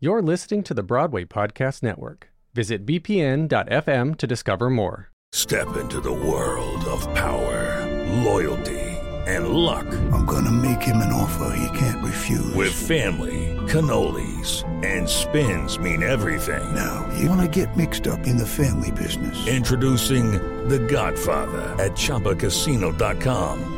You're listening to the Broadway Podcast Network. Visit bpn.fm to discover more. Step into the world of power, loyalty, and luck. I'm gonna make him an offer he can't refuse. With family, cannolis, and spins mean everything. Now, you wanna get mixed up in the family business. Introducing The Godfather at ChumbaCasino.com.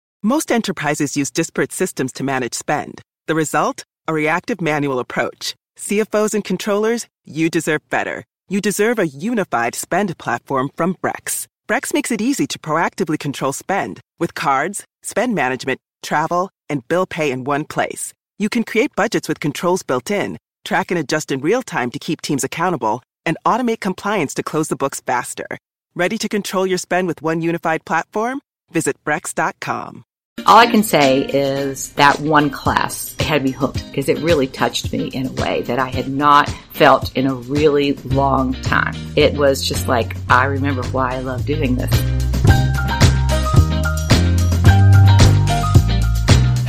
Most enterprises use disparate systems to manage spend. The result? A reactive manual approach. CFOs and controllers, you deserve better. You deserve a unified spend platform from Brex. Brex makes it easy to proactively control spend with cards, spend management, travel, and bill pay in one place. You can create budgets with controls built in, track and adjust in real time to keep teams accountable, and automate compliance to close the books faster. Ready to control your spend with one unified platform? Visit Brex.com. All I can say is that one class had me hooked because it really touched me in a way that I had not felt in a really long time. It was just like, I remember why I love doing this.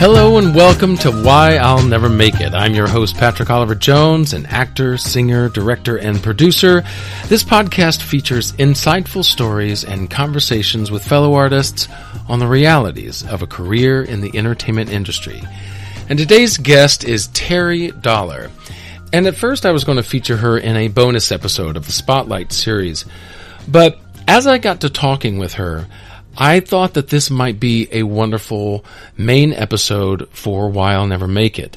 Hello and welcome to Why I'll Never Make It. I'm your host, Patrick Oliver Jones, an actor, singer, director, and producer. This podcast features insightful stories and conversations with fellow artists on the realities of a career in the entertainment industry. And today's guest is Terri Dollar. And at first I was going to feature her in a bonus episode of the Spotlight series. But as I got to talking with her, I thought that this might be a wonderful main episode for Why I'll Never Make It.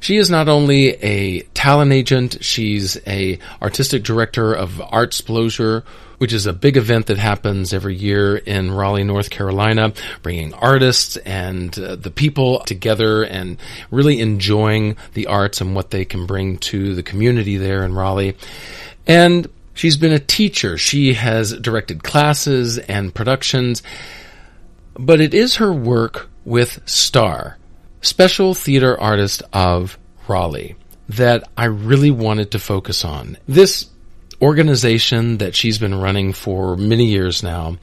She is not only a talent agent, she's a artistic director of Artsplosure, which is a big event that happens every year in Raleigh, North Carolina, bringing artists and uh, the people together and really enjoying the arts and what they can bring to the community there in Raleigh. And She's been a teacher. She has directed classes and productions. But it is her work with STAR, Special Theater Artist of Raleigh, that I really wanted to focus on. This organization that she's been running for many years now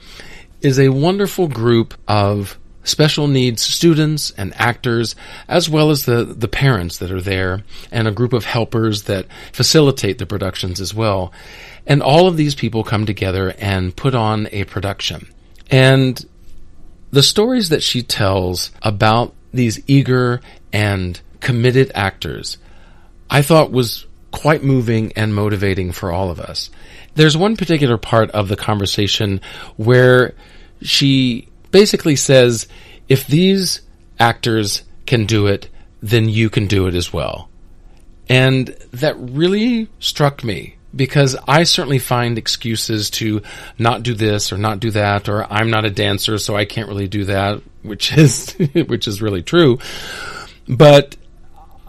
is a wonderful group of special needs students and actors, as well as the, the parents that are there, and a group of helpers that facilitate the productions as well. And all of these people come together and put on a production. And the stories that she tells about these eager and committed actors, I thought was quite moving and motivating for all of us. There's one particular part of the conversation where she basically says, if these actors can do it, then you can do it as well. And that really struck me because I certainly find excuses to not do this or not do that, or I'm not a dancer, so I can't really do that, which is, which is really true. But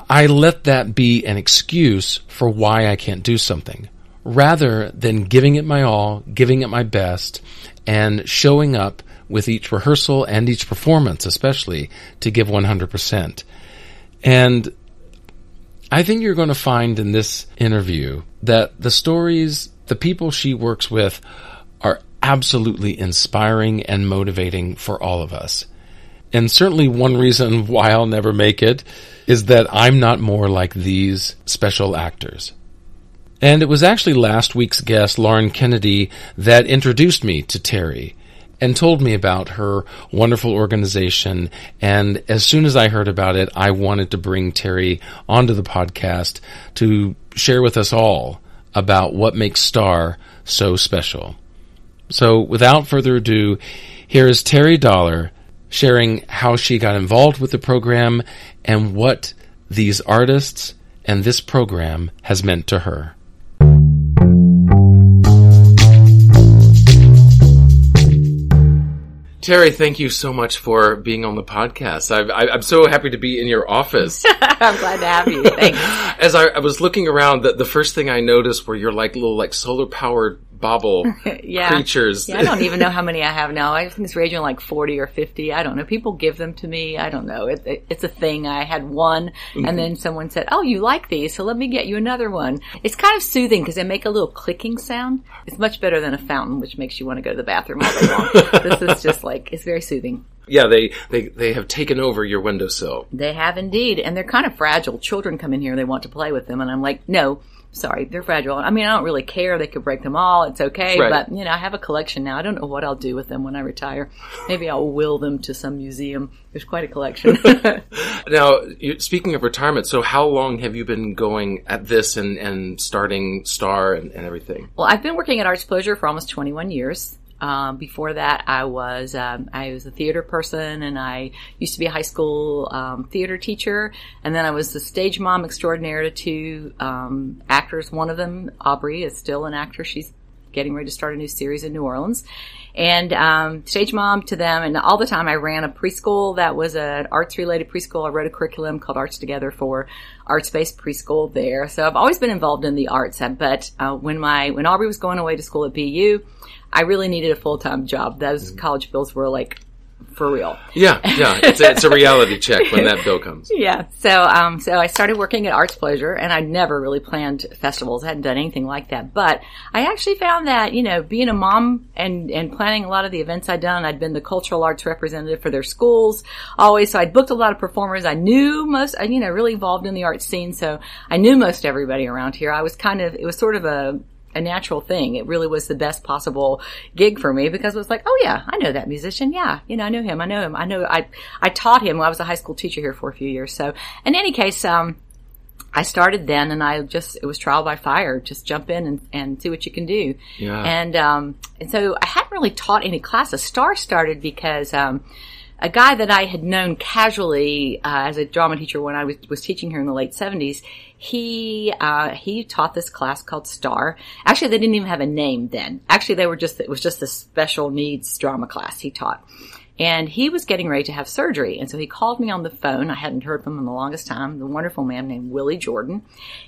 I let that be an excuse for why I can't do something rather than giving it my all, giving it my best, and showing up with each rehearsal and each performance, especially to give 100%. And I think you're going to find in this interview that the stories, the people she works with are absolutely inspiring and motivating for all of us. And certainly one reason why I'll never make it is that I'm not more like these special actors. And it was actually last week's guest, Lauren Kennedy, that introduced me to Terri and told me about her wonderful organization. And as soon as I heard about it, I wanted to bring Terri onto the podcast to share with us all about what makes Star so special. So without further ado, here is Terri Dollar sharing how she got involved with the program and what these artists and this program has meant to her. Terri, thank you so much for being on the podcast. I, I, I'm so happy to be in your office. I'm glad to have you. Thanks. As I, I was looking around, the, the first thing I noticed were your like little like solar powered bobble yeah. creatures. Yeah, I don't even know how many I have now. I think it's ranging like 40 or 50. I don't know. People give them to me. I don't know. It, it, it's a thing. I had one and mm-hmm. then someone said, Oh, you like these. So let me get you another one. It's kind of soothing because they make a little clicking sound. It's much better than a fountain, which makes you want to go to the bathroom all day long. this is just like, it's very soothing. Yeah, they, they, they have taken over your windowsill. They have indeed. And they're kind of fragile. Children come in here they want to play with them. And I'm like, no, sorry, they're fragile. I mean, I don't really care. They could break them all. It's okay. Right. But, you know, I have a collection now. I don't know what I'll do with them when I retire. Maybe I'll will them to some museum. There's quite a collection. Now, speaking of retirement, so how long have you been going at this and, and starting Star and, and everything? well, I've been working at Artsplosure for almost 21 years. Um, before that, I was um, I was a theater person, and I used to be a high school um, theater teacher. And then I was the stage mom extraordinaire to two um, actors. One of them, Aubrey, is still an actor. She's getting ready to start a new series in New Orleans. And um, stage mom to them, and all the time I ran a preschool that was an arts related preschool. I wrote a curriculum called Arts Together for arts based preschool there. So I've always been involved in the arts. But uh, when my when Aubrey was going away to school at BU, I really needed a full time job. Those college bills were like for real. Yeah, yeah, it's a, it's a reality check when that bill comes. Yeah. So, um, so I started working at Artsplosure and I never really planned festivals. I hadn't done anything like that. But I actually found that, you know, being a mom and, and planning a lot of the events I'd done, I'd been the cultural arts representative for their schools always. So I'd booked a lot of performers. I knew most, you know, really involved in the arts scene. So I knew most everybody around here. I was kind of, it was sort of a, a natural thing. It really was the best possible gig for me because it was like, oh yeah, I know that musician. Yeah, you know, I know him. I know him. I know. I I taught him. I was a high school teacher here for a few years. So in any case, um, I started then, and I just it was trial by fire. Just jump in and, and see what you can do. Yeah. And um, and so I hadn't really taught any classes. Star started because um, a guy that I had known casually uh, as a drama teacher when I was, was teaching here in the late seventies. He uh, he taught this class called Star. Actually, they didn't even have a name then. Actually, they were just it was just a special needs drama class he taught. And he was getting ready to have surgery. And so he called me on the phone. I hadn't heard from him in the longest time. The wonderful man named Willie Jordan.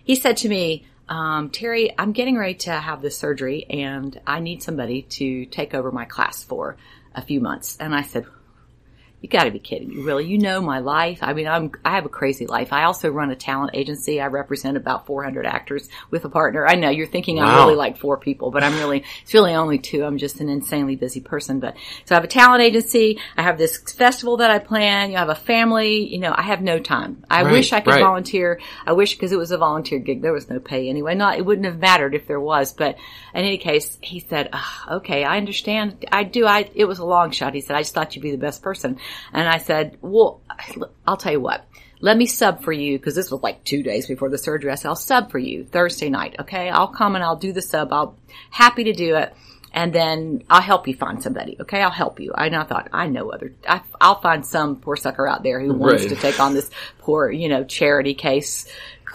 He said to me, um, Terri, I'm getting ready to have this surgery and I need somebody to take over my class for a few months. And I said, you gotta be kidding me, really. You know my life. I mean, I'm, I have a crazy life. I also run a talent agency. I represent about 400 actors with a partner. I know you're thinking I'm really like four people, but I'm really, it's really only two. I'm just an insanely busy person. But, so I have a talent agency. I have this festival that I plan. You have a family. You know, I have no time. I Right, wish I could right. volunteer. I wish because it was a volunteer gig. There was no pay anyway. Not, it wouldn't have mattered if there was. But in any case, he said, "Ah, okay, I understand. I do. I, it was a long shot. He said, I just thought you'd be the best person. And I said, well, I'll tell you what. Let me sub for you because this was like two days before the surgery. I said, I'll sub for you Thursday night. Okay. I'll come and I'll do the sub. I'll happy to do it. And then I'll help you find somebody. Okay. I'll help you. I, and I thought, I know other, I, I'll find some poor sucker out there who wants Right. to take on this poor, you know, charity case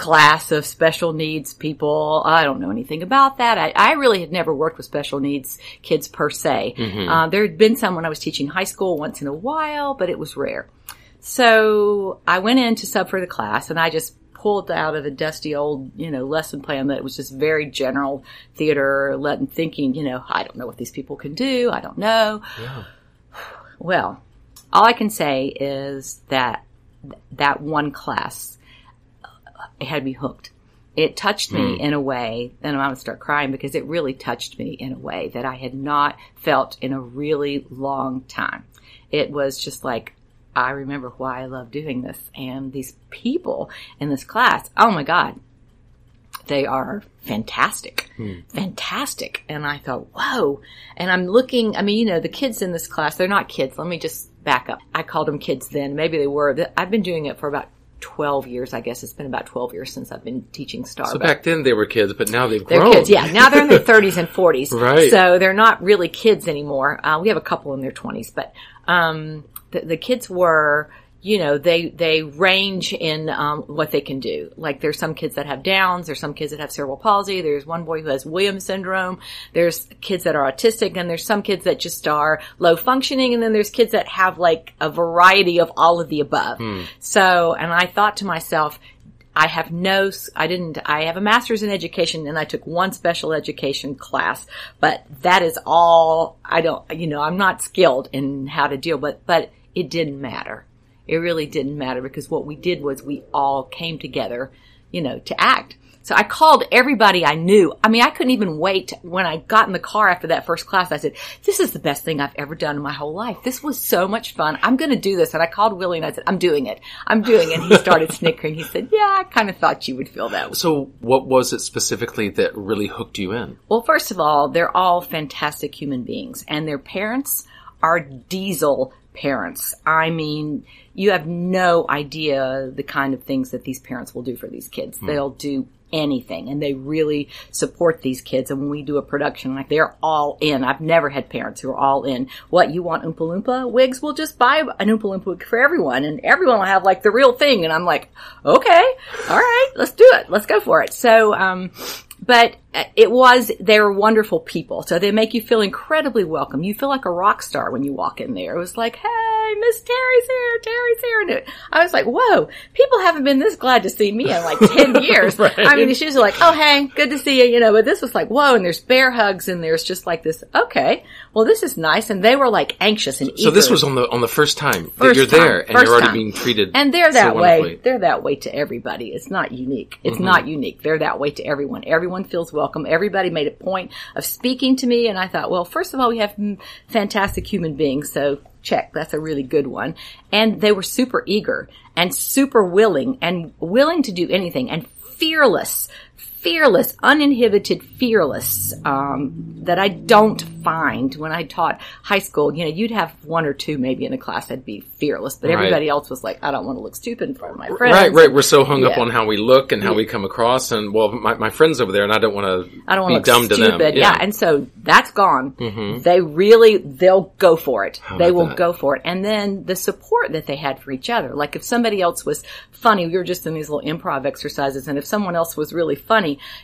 class of special needs people. I don't know anything about that. I, I really had never worked with special needs kids per se. Uh, there had been some when I was teaching high school once in a while, but it was rare. So I went in to sub for the class and I just pulled out of a dusty old, you know, lesson plan that was just very general theater, letting thinking, you know, I don't know what these people can do. I don't know. Well, all I can say is that that one class it had me hooked. It touched me hmm. in a way, and I'm going to start crying because it really touched me in a way that I had not felt in a really long time. It was just like, I remember why I love doing this. And these people in this class, oh my God, they are fantastic. Hmm. Fantastic. And I thought, whoa. And I'm looking, I mean, you know, the kids in this class, they're not kids. Let me just back up. I called them kids then. Maybe they were. I've been doing it for about 12 years, I guess. It's been about 12 years since I've been teaching Star. So back then they were kids, but now they've they're grown. kids, yeah. Now they're in their 30s and 40s. Right. So they're not really kids anymore. Uh, we have a couple in their 20s, but um, the, the kids were, you know, they they range in um, what they can do. Like there's some kids that have Downs, there's some kids that have cerebral palsy, there's one boy who has Williams syndrome, there's kids that are autistic, and there's some kids that just are low functioning, and then there's kids that have like a variety of all of the above. So, and I thought to myself, I have no, I didn't, I have a master's in education and I took one special education class, but that is all, I don't, you know, I'm not skilled in how to deal, but, but it didn't matter. It really didn't matter because what we did was we all came together, you know, to act. So I called everybody I knew. I mean, I couldn't even wait when I got in the car after that first class. I said, this is the best thing I've ever done in my whole life. This was so much fun. I'm going to do this. And I called Willie and I said, I'm doing it. I'm doing it. And he started snickering. He said, yeah, I kind of thought you would feel that way. So what was it specifically that really hooked you in? Well, first of all, they're all fantastic human beings and their parents are diesel parents. I mean, you have no idea the kind of things that these parents will do for these kids. They'll do anything and they really support these kids. And when we do a production, like they're all in. I've never had parents who are all in. What you want Oompa Loompa wigs? We'll just buy an Oompa Loompa wig for everyone and everyone will have like the real thing. And I'm like, okay, all right, let's do it. Let's go for it. So, um, but uh, it was they're wonderful people. So they make you feel incredibly welcome. You feel like a rock star when you walk in there. It was like hey miss terri's here terri's here and it, i was like whoa people haven't been this glad to see me in like 10 years i mean it's usually like oh hey good to see you you know but this was like whoa and there's bear hugs and there's just like this okay well this is nice and they were like anxious and eager. So this was on the on the first time that First you're there, time. and you're already time. being treated, and they're so that way. They're that way to everybody. It's not unique. It's Mm-hmm. not unique. They're that way to everyone. Everyone feels welcome. Everybody made a point of speaking to me, and I thought, well, first of all, we have fantastic human beings, so check. That's a really good one. And they were super eager and super willing and willing to do anything and fearless. Fearless, uninhibited, fearless, um, that I don't find when I taught high school. You know, you'd have one or two maybe in a class that'd be fearless, but Right. everybody else was like, I don't want to look stupid in front of my friends. Right, right. We're so hung up on how we look and how we come across, and well, my, my friends over there, and I don't want to I don't want to dumb look to stupid. them. Yeah. and so that's gone. They really, they'll go for it. they will that? go for it. And then the support that they had for each other. Like if somebody else was funny, we were just in these little improv exercises, and if someone else was really funny,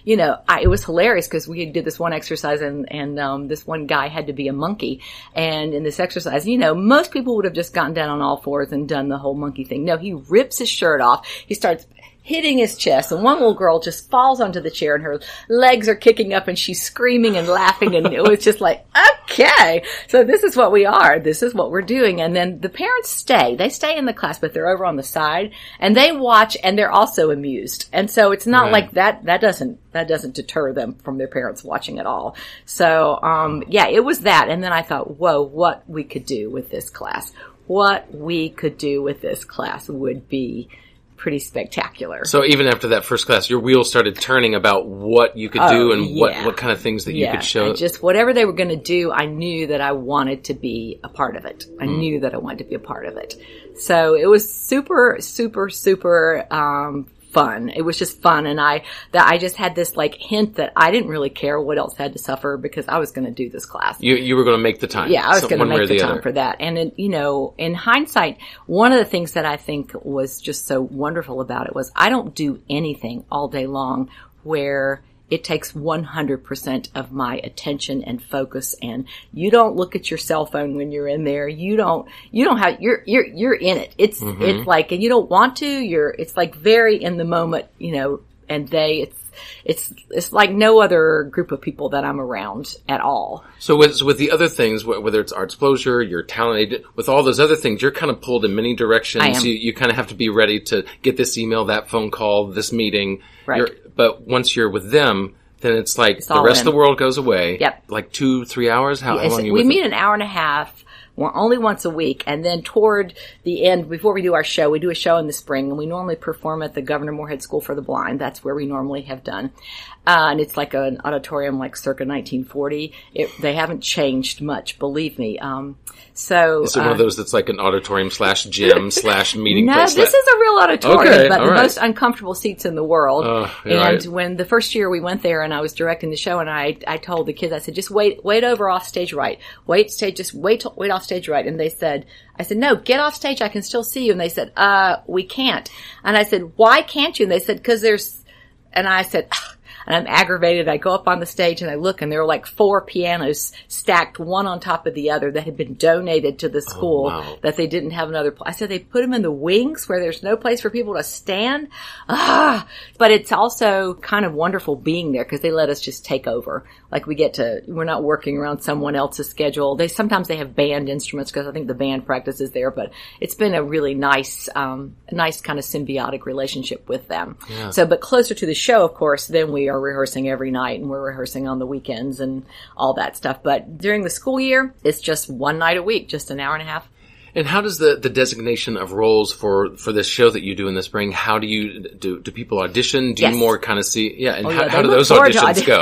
you know, I, it was hilarious because we did this one exercise, and and um, this one guy had to be a monkey, and in this exercise, you know, most people would have just gotten down on all fours and done the whole monkey thing. No, he rips his shirt off. He starts hitting his chest and one little girl just falls onto the chair and her legs are kicking up and she's screaming and laughing and it was just like okay so this is what we are. This is what we're doing. And then the parents stay. They stay in the class but they're over on the side and they watch and they're also amused. And so it's not Right. like that that doesn't that doesn't deter them from their parents watching at all. So um yeah it was that. And then i thought whoa what we could do with this class. What we could do with this class would be pretty spectacular So even after that first class, your wheels started turning about what you could do Oh, and what, yeah. what kind of things that you could show. and just whatever they were going to do, I knew that I wanted to be a part of it. I Hmm. knew that I wanted to be a part of it. So it was super, super, super, um, fun. It was just fun. And I, that I just had this like hint that I didn't really care what else had to suffer because I was going to do this class. you you were going to make the time. Yeah, I was so going to make the, time other. for that. And it, you know, in hindsight, one of the things that I think was just so wonderful about it was I don't do anything all day long where it takes 100% of my attention and focus and you don't look at your cell phone when you're in there. You don't, you don't have, you're, you're, you're in it. It's, Mm-hmm. it's like, and you don't want to, you're, it's like very in the moment, you know, and they, it's, it's, it's like no other group of people that I'm around at all. So with, with the other things, whether it's Artsplosure, your talent, with all those other things, you're kind of pulled in many directions. You, you kind of have to be ready to get this email, that phone call, this meeting. Right. You're- but once you're with them, then it's like the rest in. of the world goes away. Yep. Like two, three hours? How, how long you we meet them? an hour and a half, We're only once a week. And then toward the end, before we do our show, we do a show in the spring and we normally perform at the Governor Morehead School for the Blind. That's where we normally have done. Uh, and it's like an auditorium like circa 1940. It, they haven't changed much, believe me. Um, so Is it one of uh, those that's like an auditorium slash gym slash meeting no, place? this is a real auditorium, Okay, but the right. most uncomfortable seats in the world. Uh, and right. when the first year we went there and I was directing the show and I, I told the kids, I said, just wait, wait over off stage right. Wait stage, just wait, till- wait off stage right. And they said, I said, no, get off stage. I can still see you. And they said, uh, we can't. And I said, why can't you? And they said, cause there's, and I said, "Ugh." And I'm aggravated. I go up on the stage and I look and there are like four pianos stacked one on top of the other that had been donated to the school wow. that they didn't have another place. I said they put them in the wings where there's no place for people to stand. Ah, but it's also kind of wonderful being there because they let us just take over. Like we get to, we're not working around someone else's schedule. They, sometimes they have band instruments because I think the band practice is there, but it's been a really nice, um, nice kind of symbiotic relationship with them. So, but closer to the show, of course, then we are rehearsing every night and we're rehearsing on the weekends and all that stuff. But during the school year, it's just one night a week, just an hour and a half. And how does the, the designation of roles for, for this show that you do in the spring, how do you, do, do people audition? Do Yes. you more kind of see, yeah, and Oh, how, yeah, how do those auditions go?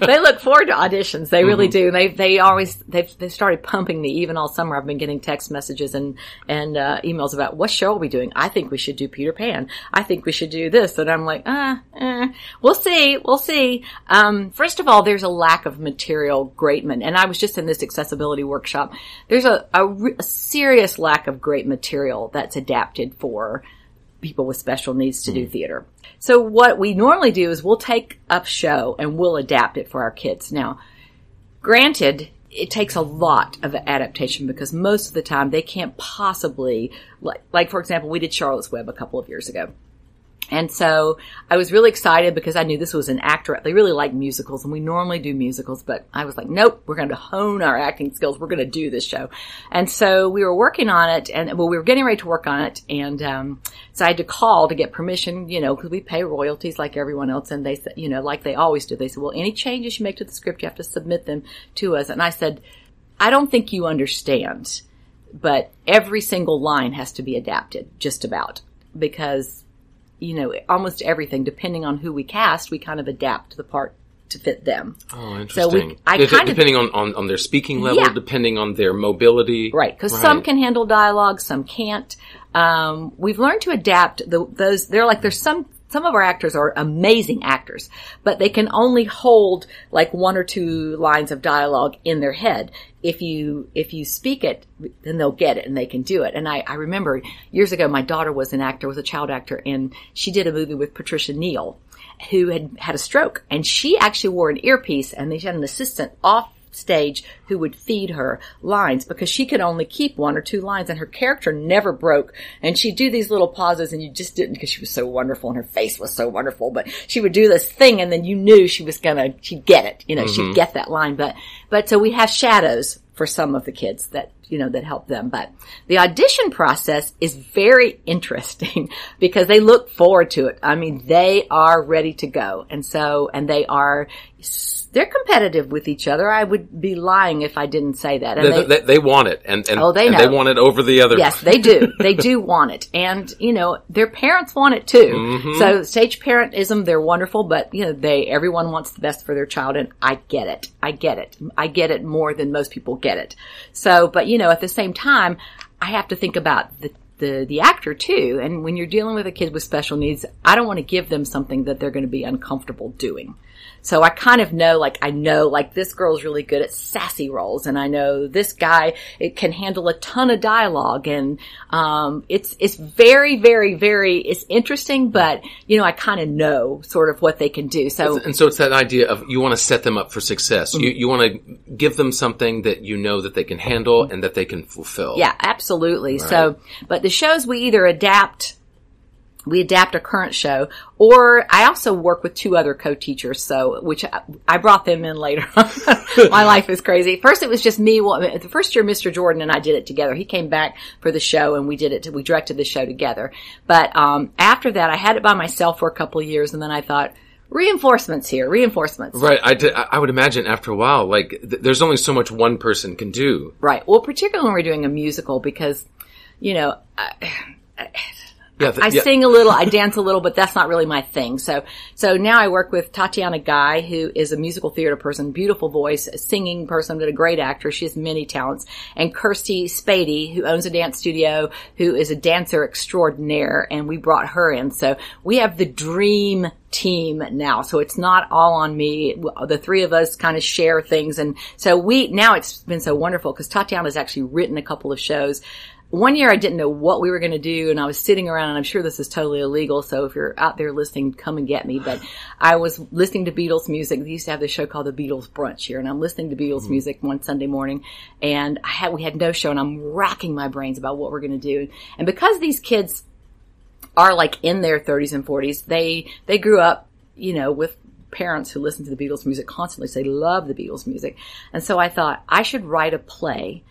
they look forward to auditions. They Mm-hmm. really do. They they always they've they started pumping me even all summer. I've been getting text messages and and uh, emails about what show are we doing. I think we should do Peter Pan. I think we should do this. And I'm like, ah, eh. we'll see, we'll see. Um, first of all, there's a lack of material greatman, and I was just in this accessibility workshop. There's a a, a serious lack of great material that's adapted for people with special needs to do hmm. theater. So what we normally do is we'll take a show and we'll adapt it for our kids. Now, granted, it takes a lot of adaptation because most of the time they can't possibly, like, like for example, we did Charlotte's Web a couple of years ago. And so I was really excited because I knew this was an actor. They really like musicals and we normally do musicals, but I was like, nope, we're going to hone our acting skills. We're going to do this show. And so we were working on it and well, we were getting ready to work on it. And, um, so I had to call to get permission, you know, cause we pay royalties like everyone else. And they said, you know, like they always do. They said, well, any changes you make to the script, you have to submit them to us. And I said, I don't think you understand, but every single line has to be adapted just about because you know, almost everything, depending on who we cast, we kind of adapt the part to fit them. Oh, So we- interesting. I kind of- depending on, on, on their speaking level, Yeah. depending on their mobility. Right, because some can handle dialogue, some can't. Um, we've learned to adapt the, those. They're like there's some some of our actors are amazing actors, but they can only hold like one or two lines of dialogue in their head. If you if you speak it, then they'll get it and they can do it. And I, I remember years ago, my daughter was an actor, was a child actor, and she did a movie with Patricia Neal, who had had a stroke, and she actually wore an earpiece, and they had an assistant off stage who would feed her lines because she could only keep one or two lines and her character never broke. And she'd do these little pauses and you just didn't because she was so wonderful and her face was so wonderful but she would do this thing and then you knew she was gonna she'd get it you know she'd mm-hmm. get that line. But but so we have shadows for some of the kids that you know that help them. But the audition process is very interesting because they look forward to it. I mean they are ready to go. And so and they are they're competitive with each other i would be lying if i didn't say that and They, they, they want it, and, and, Oh, they know. they want it over the other. Yes, they do. They do want it. And, you know, their parents want it too. Mm-hmm. So stage parentism, they're wonderful, but, you know, they, everyone wants the best for their child and I get it. I get it. I get it more than most people get it. So, but, you know, at the same time, I have to think about the, the, the actor too. And when you're dealing with a kid with special needs, I don't want to give them something that they're going to be uncomfortable doing. So I kind of know, like, I know, like, this girl's really good at sassy roles, and I know this guy it can handle a ton of dialogue, and um, it's it's very, very, very it's interesting, but you know, I kind of know sort of what they can do. So And so it's that idea of you want to set them up for success. You, you want to give them something that you know that they can handle and that they can fulfill. Yeah, absolutely. So, but the shows we either adapt, we adapt a current show, or I also work with two other co-teachers. So, which I, I brought them in later. My life is crazy. First, it was just me. Well, the first year, Mr. Jordan and I did it together. He came back for the show, and we did it. We directed the show together. But um, after that, I had it by myself for a couple of years, and then I thought. reinforcements here, reinforcements. Right. I, did- I would imagine after a while, like, th- there's only so much one person can do. Right. Well, particularly when we're doing a musical because, you know, I, Yeah. I yeah. sing a little, I dance a little, but that's not really my thing. So, so now I work with Tatiana Guy, who is a musical theater person, beautiful voice, a singing person, but a great actor. She has many talents. And Kirsty Spady, who owns a dance studio, who is a dancer extraordinaire, and we brought her in. So we have the dream team now. So it's not all on me. The three of us kind of share things. And so we, now it's been so wonderful because Tatiana has actually written a couple of shows. One year I didn't know what we were going to do and I was sitting around and I'm sure this is totally illegal. So if you're out there listening, come and get me. But I was listening to Beatles music. They used to have this show called the Beatles Brunch here and I'm listening to Beatles mm-hmm. music one Sunday morning and I had, we had no show and I'm racking my brains about what we're going to do. And because these kids are like in their 30s and 40s. They they grew up, you know, with parents who listen to the Beatles music constantly. So they love the Beatles music. And so I thought I should write a play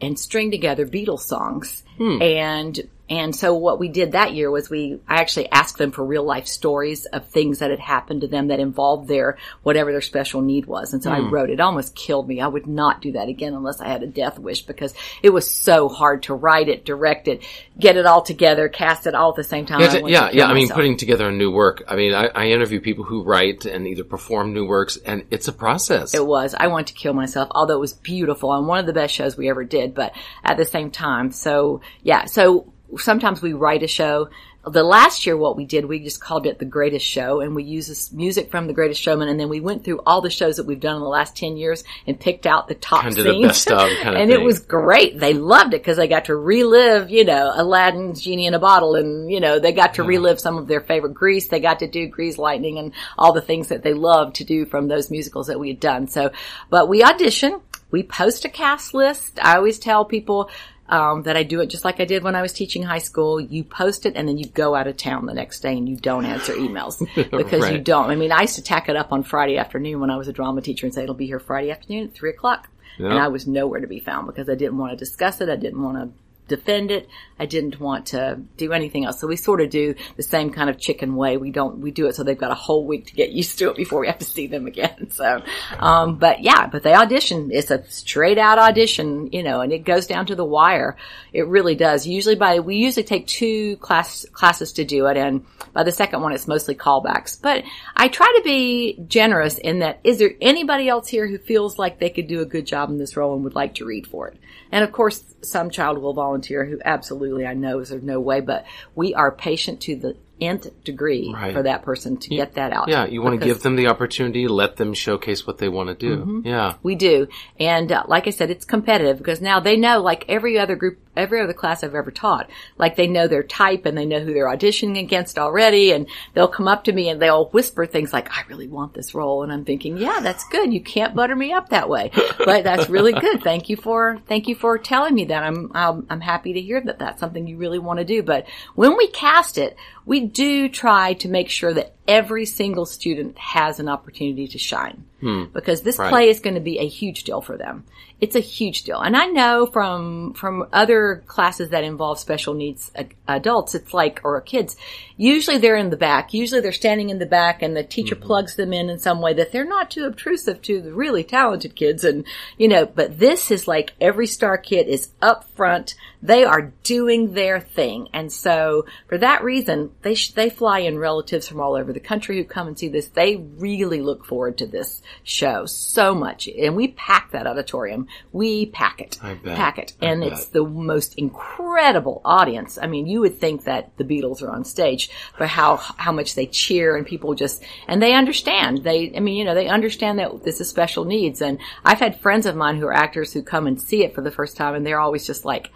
and string together Beatles songs. Hmm. And and so what we did that year was we I actually asked them for real life stories of things that had happened to them that involved their whatever their special need was. And so I hmm. wrote it. it almost killed me. I would not do that again unless I had a death wish because it was so hard to write it, direct it, get it all together, cast it all at the same time. Yeah, I yeah, yeah. I mean, putting together a new work. I mean, I, I interview people who write and either perform new works, and it's a process. It was. I wanted to kill myself, although it was beautiful and one of the best shows we ever did, but at the same time. So yeah, so sometimes we write a show. The last year, what we did, we just called it the greatest show and we used this music from the greatest showman and then we went through all the shows that we've done in the last 10 years and picked out the top Kind of the scenes. best of kind of and it was great. They loved it because they got to relive, you know, Aladdin's genie in a bottle and, you know, they got to relive some of their favorite Grease. They got to do Grease Lightning and all the things that they loved to do from those musicals that we had done. So, but we audition, we post a cast list. I always tell people, um, that I do it just like I did when I was teaching high school. You post it and then you go out of town the next day and you don't answer emails because you don't. I mean, I used to tack it up on Friday afternoon when I was a drama teacher and say it'll be here Friday afternoon at three o'clock. And I was nowhere to be found because I didn't want to discuss it. I didn't want to defend it. I didn't want to do anything else. So we sort of do the same kind of chicken way. We don't, we do it so they've got a whole week to get used to it before we have to see them again. So, um, but yeah, but they audition. It's a straight out audition, you know, and it goes down to the wire. It really does. Usually by, we usually take two class, classes to do it. And by the second one, it's mostly callbacks, but I try to be generous in that, is there anybody else here who feels like they could do a good job in this role and would like to read for it? And of course, some child will volunteer who absolutely I know is there's no way, but we are patient to the nth degree Right. for that person to get that out. yeah, you want to give them the opportunity, let them showcase what they want to do. Mm-hmm. Yeah. We do. And uh, like I said, it's competitive because now they know, like every other group, every other class I've ever taught, like they know their type and they know who they're auditioning against already. And they'll come up to me and they'll whisper things like, I really want this role. And I'm thinking, yeah, that's good. You can't butter me up that way, but that's really good. Thank you for, thank you for telling me that. I'm, I'm, I'm happy to hear that that's something you really want to do. But when we cast it, we do try to make sure that every single student has an opportunity to shine hmm. because this Right. play is going to be a huge deal for them. It's a huge deal. And I know from, from other classes that involve special needs adults, it's like, or kids, usually they're in the back. Usually they're standing in the back and the teacher mm-hmm. plugs them in in some way that they're not too obtrusive to the really talented kids. And, you know, but this is like every star kid is up front. They are doing their thing. And so for that reason, they, sh- they fly in relatives from all over the country who come and see this. They really look forward to this show so much. And we pack that auditorium. We pack it. I bet. Pack it. I And bet. it's the most incredible audience. I mean, you would think that the Beatles are on stage, but how, how much they cheer and people just, and they understand. They, I mean, you know, they understand that this is special needs. And I've had friends of mine who are actors who come and see it for the first time and they're always just like,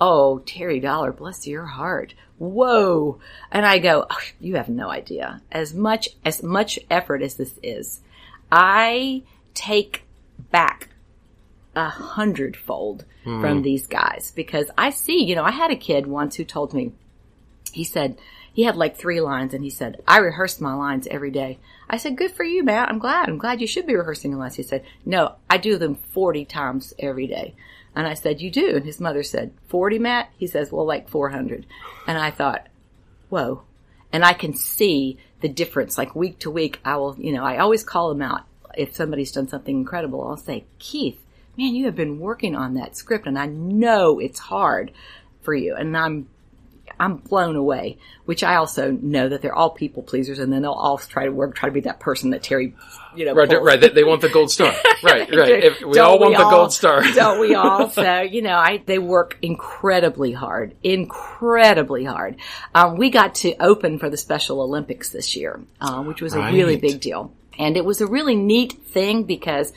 Oh, Terri Dollar, bless your heart. Whoa. And I go, "Oh, you have no idea. As much, as much effort as this is, I take back a hundredfold hmm. from these guys because I see, you know, I had a kid once who told me, he said, he had like three lines and he said, I rehearsed my lines every day. I said, good for you, Matt. I'm glad. I'm glad you should be rehearsing your lines. He said, no, I do them 40 times every day. And I said, you do? And his mother said, 40, Matt? He says, well, like 400. And I thought, whoa. and I can see the difference. Like week to week, I will, you know, I always call them out. If somebody's done something incredible, I'll say, Keith, man, you have been working on that script and I know it's hard for you. And I'm, I'm blown away, which I also know that they're all people pleasers and then they'll all try to work, try to be that person that Terri, you know, Right, pulls. right. They, they want the gold star. Right, right. If we Don't all want we the all? gold star. Don't we all? So, you know, I, they work incredibly hard, incredibly hard. Um, we got to open for the Special Olympics this year, uh, which was a really big deal. And it was a really neat thing because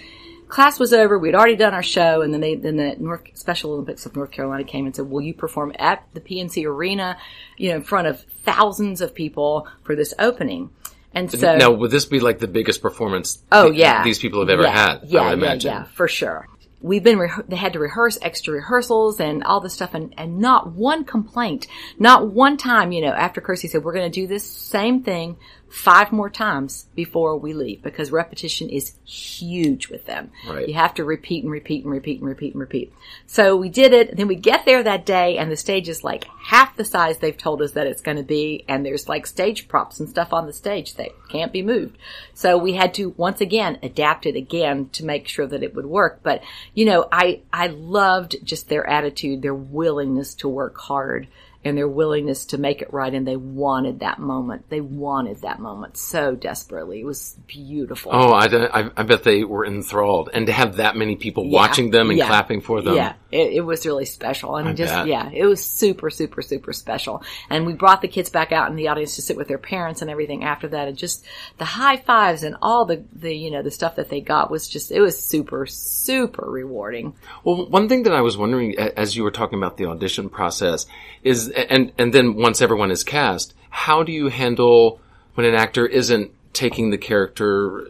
class was over. We'd already done our show, and then they, then the North Special Olympics of North Carolina came and said, "Will you perform at the PNC Arena, you know, in front of thousands of people for this opening?" And so now, would this be like the biggest performance Oh th- yeah, these people have ever yeah. had? Yeah, I yeah, imagine. yeah, for sure. We've been rehe they had to rehearse extra rehearsals and all this stuff, and and not one complaint, not one time. You know, after Kirsty said we're going to do this same thing five more times before we leave because repetition is huge with them. Right. You have to repeat and repeat and repeat and repeat and repeat. So we did it. Then we get there that day and the stage is like half the size they've told us that it's going to be. And there's like stage props and stuff on the stage that can't be moved. So we had to once again adapt it again to make sure that it would work. But you know, I, I loved just their attitude, their willingness to work hard and their willingness to make it right. And they wanted that moment. They wanted that moment so desperately. It was beautiful. Oh, I, I, I bet they were enthralled, and to have that many people Yeah. watching them and Yeah. clapping for them. Yeah, it, it was really special, and I just bet. yeah, it was super, super, super special. And we brought the kids back out in the audience to sit with their parents and everything after that, and just the high fives and all the the you know the stuff that they got was just it was super, super rewarding. Well, one thing that I was wondering as you were talking about the audition process is, and and then once everyone is cast, how do you handle when an actor isn't taking the character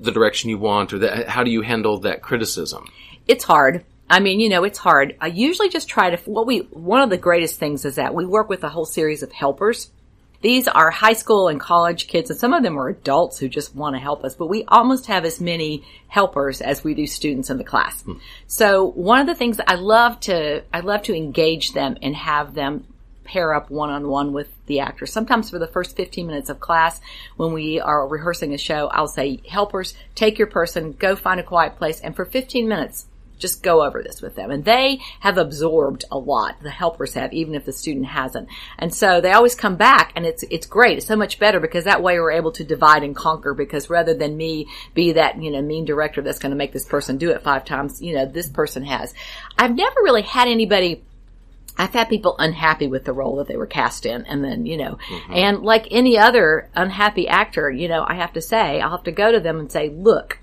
the direction you want, or that, how do you handle that criticism? it's hard. I mean, you know, it's hard. I usually just try to, what we, one of the greatest things is that we work with a whole series of helpers. These are high school and college kids, and some of them are adults who just want to help us, but we almost have as many helpers as we do students in the class. Hmm. So one of the things I love to, I love to engage them and have them pair up one on one with the actor. Sometimes for the first 15 minutes of class, when we are rehearsing a show, I'll say, helpers, take your person, go find a quiet place, and for 15 minutes, just go over this with them. And they have absorbed a lot. The helpers have, even if the student hasn't. And so they always come back and it's, it's great. It's so much better because that way we're able to divide and conquer because rather than me be that, you know, mean director that's going to make this person do it five times, you know, this person has. I've never really had anybody I've had people unhappy with the role that they were cast in, and then you know, and like any other unhappy actor, you know, I have to say, I'll have to go to them and say, look,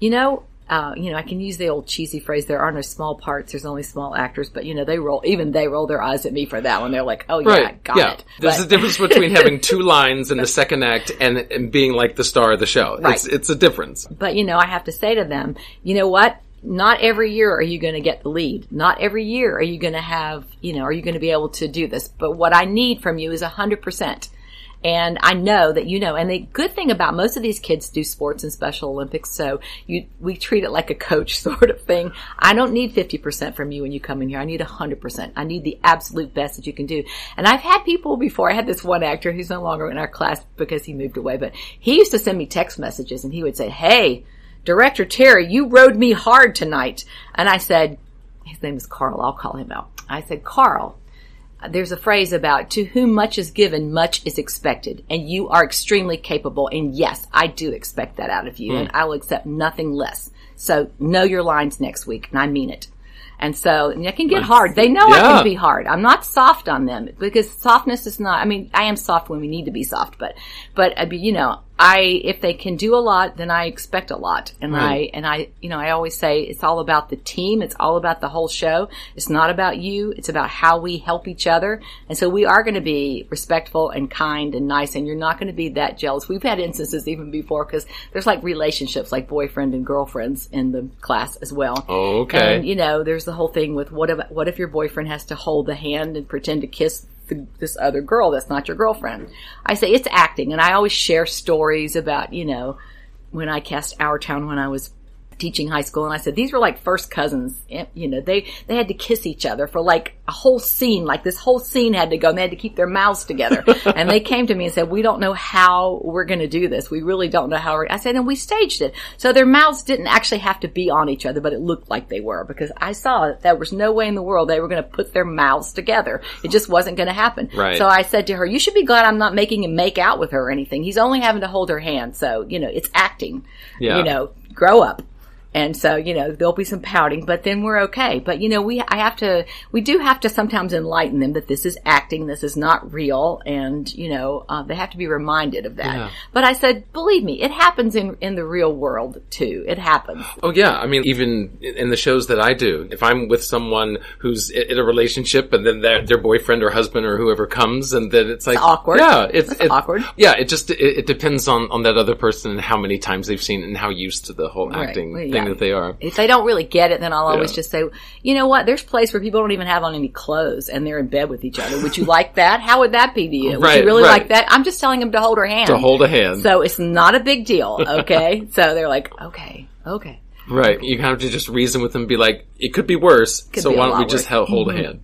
you know, uh, you know, I can use the old cheesy phrase, there are no small parts, there's only small actors, but you know, they roll, even they roll their eyes at me for that one. They're like, oh yeah, got yeah. it. There's But- a difference between having two lines in the second act and, and being like the star of the show. Right. It's, it's a difference. But you know, I have to say to them, you know what? Not every year are you going to get the lead. Not every year are you going to have, you know, are you going to be able to do this? But what I need from you is a hundred percent. And I know that you know, and the good thing about most of these kids do sports and Special Olympics, so you, we treat it like a coach sort of thing. I don't need 50% from you when you come in here. I need 100%. I need the absolute best that you can do. And I've had people before. I had this one actor who's no longer in our class because he moved away, but he used to send me text messages and he would say, Hey, Director Terri, you rode me hard tonight. And I said, his name is Carl. I'll call him out. I said, Carl, there's a phrase about to whom much is given, much is expected. And you are extremely capable. And yes, I do expect that out of you. Hmm. And I will accept nothing less. So know your lines next week. And I mean it. And so and it can get hard. They know I can be hard. I'm not soft on them because softness is not, I mean, I am soft when we need to be soft, but, but, I mean, you know, I, if they can do a lot, then I expect a lot. And Right. I, and I, you know, I always say it's all about the team. It's all about the whole show. It's not about you. It's about how we help each other. And so we are going to be respectful and kind and nice. And you're not going to be that jealous. We've had instances even before because there's like relationships like boyfriend and girlfriends in the class as well. Oh, okay. And you know, there's the whole thing with what if, what if your boyfriend has to hold the hand and pretend to kiss the, this other girl that's not your girlfriend? I say it's acting, and I always share stories about you know when I cast Our Town when I was teaching high school and I said these were like first cousins. You know they they had to kiss each other for like a whole scene like this whole scene had to go and they had to keep their mouths together. And they came to me and said we don't know how we're going to do this. We really don't know how we're I said and we staged it. So their mouths didn't actually have to be on each other but it looked like they were because I saw that there was no way in the world they were going to put their mouths together. It just wasn't going to happen. Right. so I said to her you should be glad I'm not making him make out with her or anything. He's only having to hold her hand so you know it's acting. Yeah. you know grow up and so, you know, there'll be some pouting, but then we're okay. But, you know, we, I have to, we do have to sometimes enlighten them that this is acting, this is not real, and, you know, uh, they have to be reminded of that. Yeah. But I said, believe me, it happens in, in the real world too. It happens. Oh yeah, I mean, even in the shows that I do, if I'm with someone who's in a relationship and then their, their boyfriend or husband or whoever comes, and then it's like awkward. Yeah, it's, It's it- awkward. Yeah, it just it, it depends on on that other person and how many times they've seen it and how used to the whole acting Well, thing yeah. That they are. If they don't really get it, then I'll always Yeah. just say, you know what? There's a place where people don't even have on any clothes and they're in bed with each other. Would you like that? How would that be to you? Would Right, you really right. like that? I'm just telling them to hold her hand. To hold a hand, So it's not a big deal. Okay. so they're like, okay, okay. right? You have to just reason with them, and be like, it could be worse. Could so be why don't we just worse. Mm-hmm. hel- hold a hand?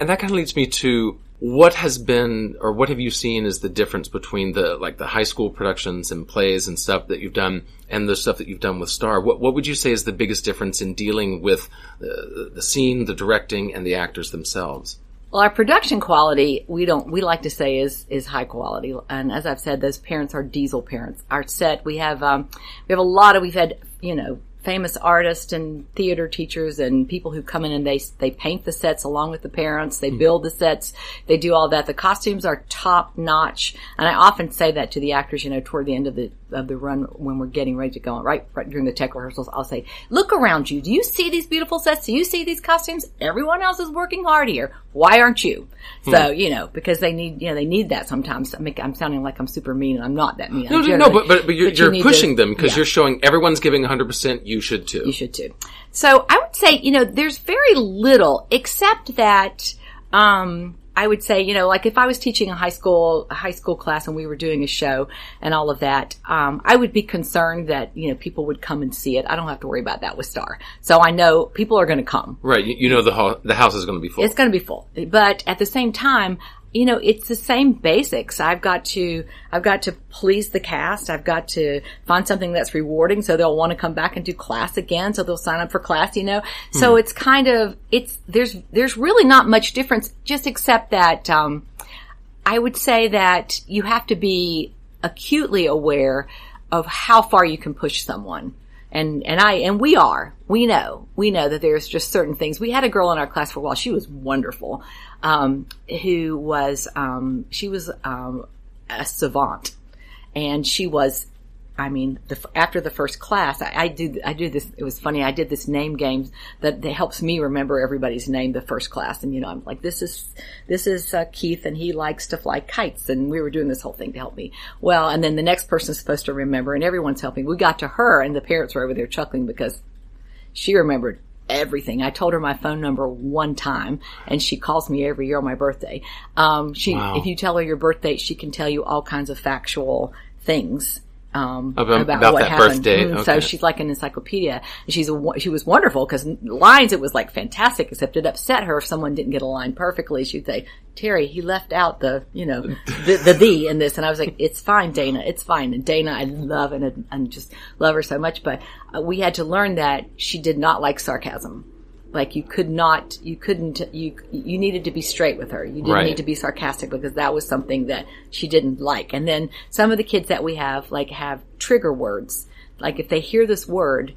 And that kind of leads me to what has been or what have you seen is the difference between the like the high school productions and plays and stuff that you've done and the stuff that you've done with Star? What what would you say is the biggest difference in dealing with uh, the scene, the directing, and the actors themselves? Well, our production quality, we don't, we like to say is, is high quality. And as I've said, those parents are diesel parents. Our set, we have, um, we have a lot of, we've had, you know, famous artists and theater teachers and people who come in and they, they paint the sets along with the parents. They hmm. build the sets. They do all that. The costumes are top notch. And I often say that to the actors, you know, toward the end of the, of the run when we're getting ready to go on, right, right during the tech rehearsals, I'll say, look around you. Do you see these beautiful sets? Do you see these costumes? Everyone else is working hard here. Why aren't you? So, you know, because they need, you know, they need that sometimes. I I'm sounding like I'm super mean and I'm not that mean. No, no, no, but but, but you're, you you're need pushing to- them because yeah. you're showing everyone's giving 100. percent You should too. You should too. So I would say, you know, there's very little except that, um, I would say, you know, like if I was teaching a high school, a high school class and we were doing a show and all of that, um, I would be concerned that, you know, people would come and see it. I don't have to worry about that with Star. So I know people are going to come. Right, you, you know the ho- the house is going to be full. It's going to be full. But at the same time, you know, it's the same basics. I've got to, I've got to please the cast. I've got to find something that's rewarding so they'll want to come back and do class again. So they'll sign up for class, you know? So it's kind of, it's, there's, there's really not much difference just except that, um, I would say that you have to be acutely aware of how far you can push someone. And, and I, and we are, we know, we know that there's just certain things. We had a girl in our class for a while. She was wonderful. Um, who was, um, she was, um, a savant and she was I mean, the, after the first class, I, I do, I do this, it was funny, I did this name game that, that helps me remember everybody's name the first class. And, you know, I'm like, this is, this is uh, Keith and he likes to fly kites. And we were doing this whole thing to help me. Well, and then the next person's supposed to remember and everyone's helping. We got to her and the parents were over there chuckling because she remembered everything. I told her my phone number one time and she calls me every year on my birthday. Um, she, Wow. if you tell her your birth date, she can tell you all kinds of factual things. Um, About- about, about what that happened. birth date, Mm, okay. So she's like an encyclopedia. She's a, she was wonderful because lines it was like fantastic. Except it upset her if someone didn't get a line perfectly. She'd say, "Terri, he left out the you know the the the in this," and I was like, "It's fine, Dana. It's fine." And Dana, I love and and just love her so much. But uh, we had to learn that she did not like sarcasm. Like you could not, you couldn't, you you needed to be straight with her. You didn't Right. need to be sarcastic because that was something that she didn't like. And then some of the kids that we have like have trigger words. Like if they hear this word,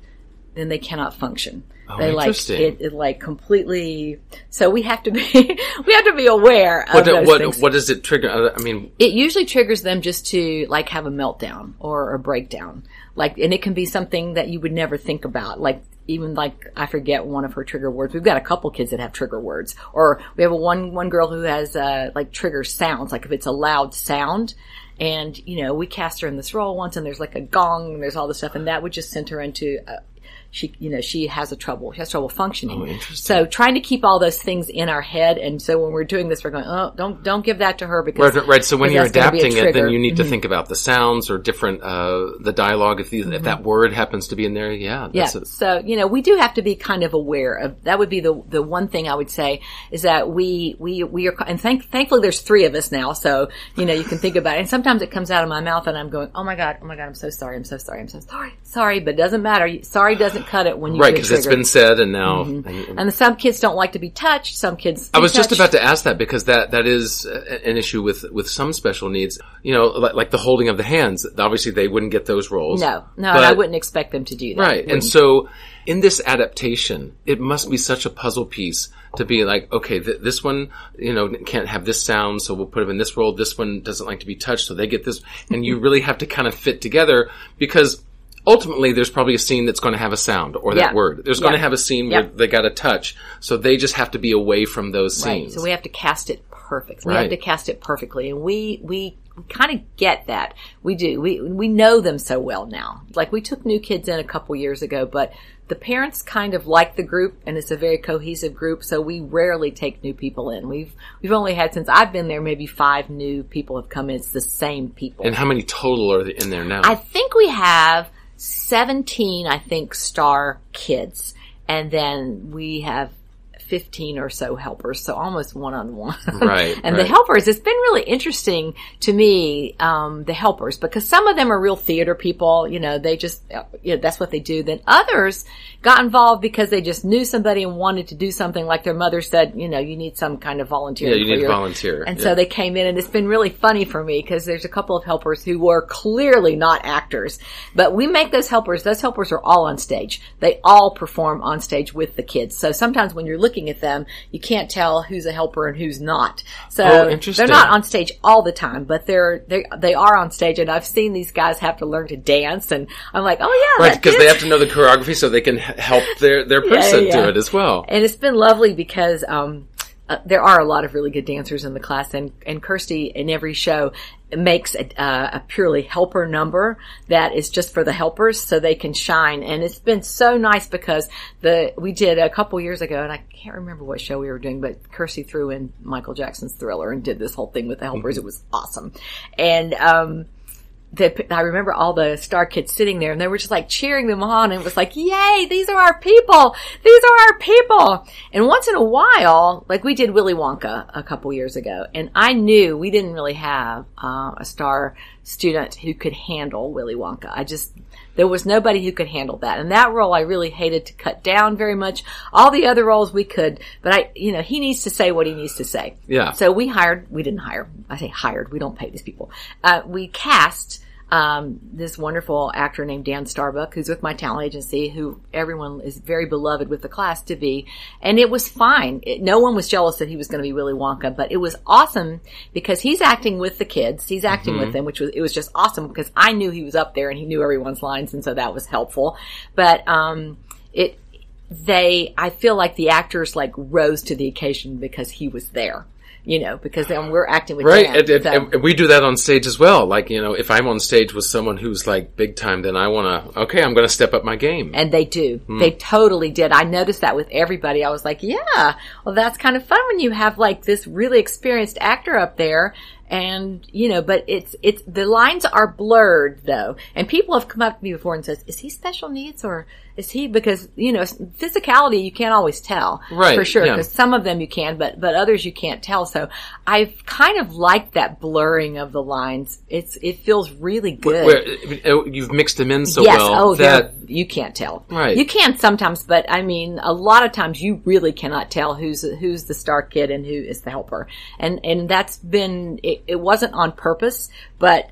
then they cannot function. They like Oh, it, it like completely. So we have to be we have to be aware of what, those what, things. what does it trigger? Uh, I mean, it usually triggers them just to like have a meltdown or a breakdown. Like, and it can be something that you would never think about. Like, even like, I forget one of her trigger words. We've got a couple kids that have trigger words. Or we have a one, one girl who has, uh, like trigger sounds. Like if it's a loud sound, and, you know, we cast her in this role once and there's like a gong and there's all this stuff and that would just send her into, uh, she, you know, she has a trouble, she has trouble functioning. Oh. So trying to keep all those things in our head. And so when we're doing this, we're going, oh, don't, don't give that to her because. Right, right. So when you're that's gonna be a adapting it, then you need to Mhm. think about the sounds or different, uh, the dialogue. If, these, if that word happens to be in there, yeah. Mm-hmm. Yeah. So, you know, we do have to be kind of aware of, that would be the, the one thing I would say is that we, we, we are, and thank, thankfully there's three of us now. So, you know, you can think about it. And sometimes it comes out of my mouth and I'm going, oh my God, oh my God, I'm so sorry, I'm so sorry, I'm so sorry, sorry, but it doesn't matter. Sorry doesn't cut it when you right, because it's been said and now. Mm-hmm. and- And some kids don't like to be touched. Some kids. I was just about to ask that because that that is an issue with with some special needs. You know, like, like the holding of the hands. Obviously, they wouldn't get those roles. No, no, But- and I wouldn't expect them to do that. Right. And so in this adaptation, it must be such a puzzle piece to be like, okay, th- this one, you know, can't have this sound, so we'll put them in this role. This one doesn't like to be touched, so they get this. And you really have to kind of fit together because ultimately there's probably a scene that's going to have a sound or that Yeah. word. There's Yeah. going to have a scene where Yep. they got to touch. So they just have to be away from those Right. scenes. So we have to cast it perfect. We Right. have to cast it perfectly, and we we. we kind of get that. We do. We we know them so well now. Like we took new kids in a couple years ago, but the parents kind of like the group and it's a very cohesive group, so we rarely take new people in. We've we've only had since I've been there maybe 5 new people have come in. It's the same people. and how many total are in there now? I think we have 17, I think, star kids. And then we have 15 or so helpers. So almost one on one. Right, and the helpers, it's been really interesting to me, um, the helpers, because some of them are real theater people. You know, they just, uh, you know, that's what they do. Then others got involved because they just knew somebody and wanted to do something like their mother said, you know, you need some kind of volunteer. Yeah, you need your-" volunteer, And yeah. so they came in and it's been really funny for me because there's a couple of helpers who were clearly not actors, but we make those helpers, those helpers are all on stage. They all perform on stage with the kids. So sometimes when you're looking at them, you can't tell who's a helper and who's not. So Oh, they're not on stage all the time, but they're, they, they are on stage and I've seen these guys have to learn to dance and I'm like, oh yeah. right, because they have to know the choreography so they can help their, their person yeah. do it as well. And it's been lovely because um, uh, there are a lot of really good dancers in the class, and and Kirsty in every show makes a, uh, a purely helper number that is just for the helpers so they can shine. And it's been so nice because the we did a couple years ago, and I can't remember what show we were doing, but Kirsty threw in Michael Jackson's Thriller and did this whole thing with the helpers. It was awesome, and. um the, I remember all the star kids sitting there and they were just like cheering them on and it was like, yay, these are our people. These are our people. And once in a while, like we did Willy Wonka a couple years ago and I knew we didn't really have uh, a star student who could handle Willy Wonka. I just, there was nobody who could handle that. And that role I really hated to cut down very much. All the other roles we could, but I, you know, he needs to say what he needs to say. Yeah. So we hired, we didn't hire, I say hired, we don't pay these people. Uh, we cast, um, this wonderful actor named Dan Starbuck, who's with my talent agency, who everyone is very beloved with the class to be. And it was fine. It, no one was jealous that he was going to be Willy Wonka, but it was awesome because he's acting with the kids. He's acting with them, which was, it was just awesome because I knew he was up there and he knew everyone's lines. And so that was helpful. But, um, it, they, I feel like the actors like rose to the occasion because he was there, you know, because then we're acting with Right, Dan, and, so- and we do that on stage as well. Like you know, if I'm on stage with someone who's like big time, then I want to. Okay, I'm going to step up my game. And they do. Hmm. They totally did. I noticed that with everybody. I was like, yeah, well, that's kind of fun when you have like this really experienced actor up there. And, you know, but it's, it's, the lines are blurred though. And people have come up to me before and says, is he special needs or is he, because, you know, physicality you can't always tell. Right, For sure. yeah. Because some of them you can, but, but others you can't tell. So I've kind of liked that blurring of the lines. It's, it feels really good. Where, uh, you've mixed them in so yes. well oh, that you can't tell. Right. You can sometimes, but I mean, a lot of times you really cannot tell who's who's the star kid and who is the helper. And and that's been it, it wasn't on purpose, but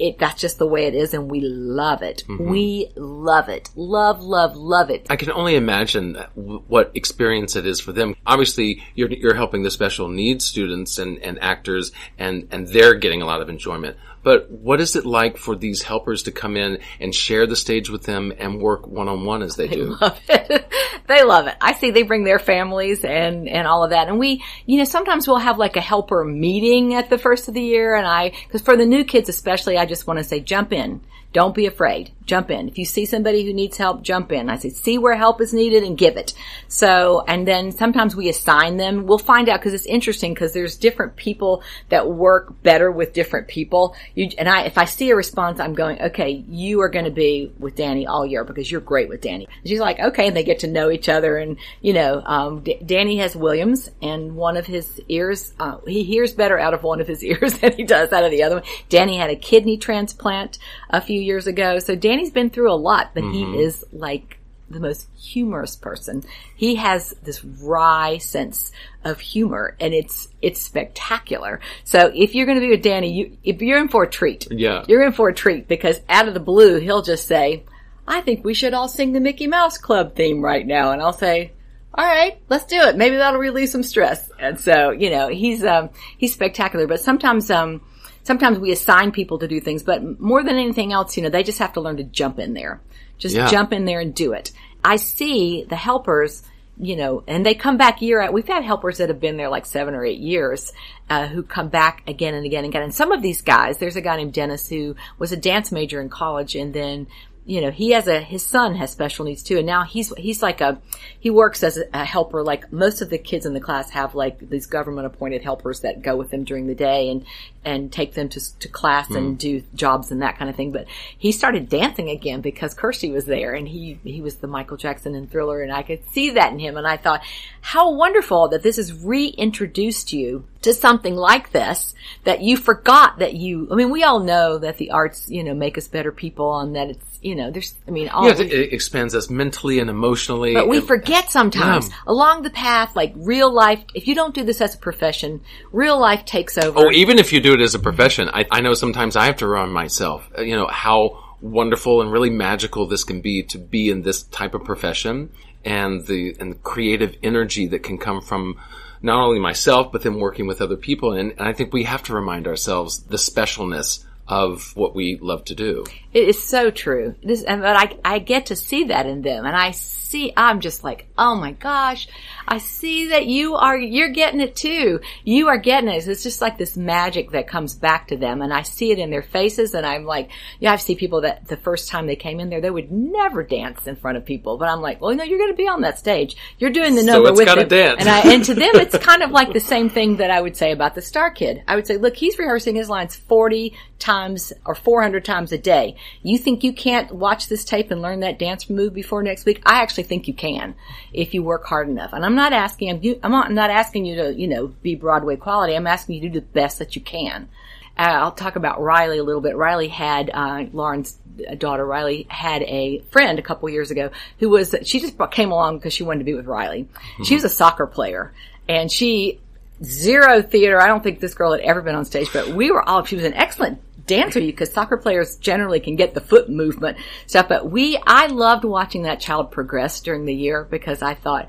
it that's just the way it is, and we love it. Mm-hmm. We love it. Love, love, love it. I can only imagine w- what experience it is for them. Obviously, you're, you're helping the special needs students and, and actors, and, and they're getting a lot of enjoyment. But what is it like for these helpers to come in and share the stage with them and work one on one as they do? love it. they love it. I see they bring their families and, and all of that. And we, you know, sometimes we'll have like a helper meeting at the first of the year. And I, cause for the new kids especially, I just want to say jump in. Don't be afraid. jump in. If you see somebody who needs help, jump in. I say, see where help is needed and give it. So, and then sometimes we assign them. We'll find out because it's interesting because there's different people that work better with different people. You, and I, if I see a response, I'm going, okay, you are going to be with Danny all year because you're great with Danny. And she's like, okay, and they get to know each other. And, you know, um, D- Danny has Williams and one of his ears, uh, he hears better out of one of his ears than he does out of the other one. Danny had a kidney transplant a few years ago. So Danny's been through a lot, but he is like the most humorous person. He has this wry sense of humor and it's, it's spectacular. So if you're going to be with Danny, you, if you're in for a treat, Yeah. you're in for a treat because out of the blue, he'll just say, I think we should all sing the Mickey Mouse Club theme right now. And I'll say, all right, let's do it. Maybe that'll relieve some stress. And so, you know, he's, um, he's spectacular, but sometimes, um, sometimes we assign people to do things, but more than anything else, you know, they just have to learn to jump in there. Just Yeah. jump in there and do it. I see the helpers, you know, and they come back year out. We've had helpers that have been there like seven or eight years, uh, who come back again and again and again. And some of these guys, there's a guy named Dennis who was a dance major in college and then you know, he has a, his son has special needs too. And now he's, he's like a, he works as a, a helper. Like most of the kids in the class have like these government appointed helpers that go with them during the day and, and take them to, to class and mm-hmm. do jobs and that kind of thing. But he started dancing again because Kirsty was there and he, he was the Michael Jackson and thriller and I could see that in him. And I thought, how wonderful that this has reintroduced you to something like this that you forgot that you, I mean, we all know that the arts, you know, make us better people and that it's, you know, there's, I mean, all Yeah, it, it expands us mentally and emotionally. but we and- forget sometimes Yeah. along the path, like real life, if you don't do this as a profession, real life takes over. Oh, even if you do it as a profession, I, I know sometimes I have to remind myself, uh, you know, how wonderful and really magical this can be to be in this type of profession and the and the creative energy that can come from not only myself but then working with other people. And, and I think we have to remind ourselves the specialness of what we love to do. It is so true. This, and but I, I get to see that in them, and I see. I'm just like, oh my gosh, I see that you are. You're getting it too. You are getting it. It's just like this magic that comes back to them, and I see it in their faces. And I'm like, yeah, I've seen people that the first time they came in there, they would never dance in front of people, but I'm like, well, no, you're going to be on that stage. You're doing the number it's with them, dance. and I and to them, it's kind of like the same thing that I would say about the Star Kid. I would say, look, he's rehearsing his lines 40 times or 400 times a day. You think you can't watch this tape and learn that dance move before next week? I actually think you can if you work hard enough. And I'm not asking, I'm, you- I'm not, asking you to, you know, be Broadway quality. I'm asking you to do the best that you can. Uh, I'll talk about Riley a little bit. Riley had, uh, Lauren's daughter, Riley, had a friend a couple years ago who was, she just came along because she wanted to be with Riley. She was a soccer player and she, zero theater. I don't think this girl had ever been on stage, but we were all, she was an excellent dancer you because soccer players generally can get the foot movement stuff. But we, I loved watching that child progress during the year because I thought,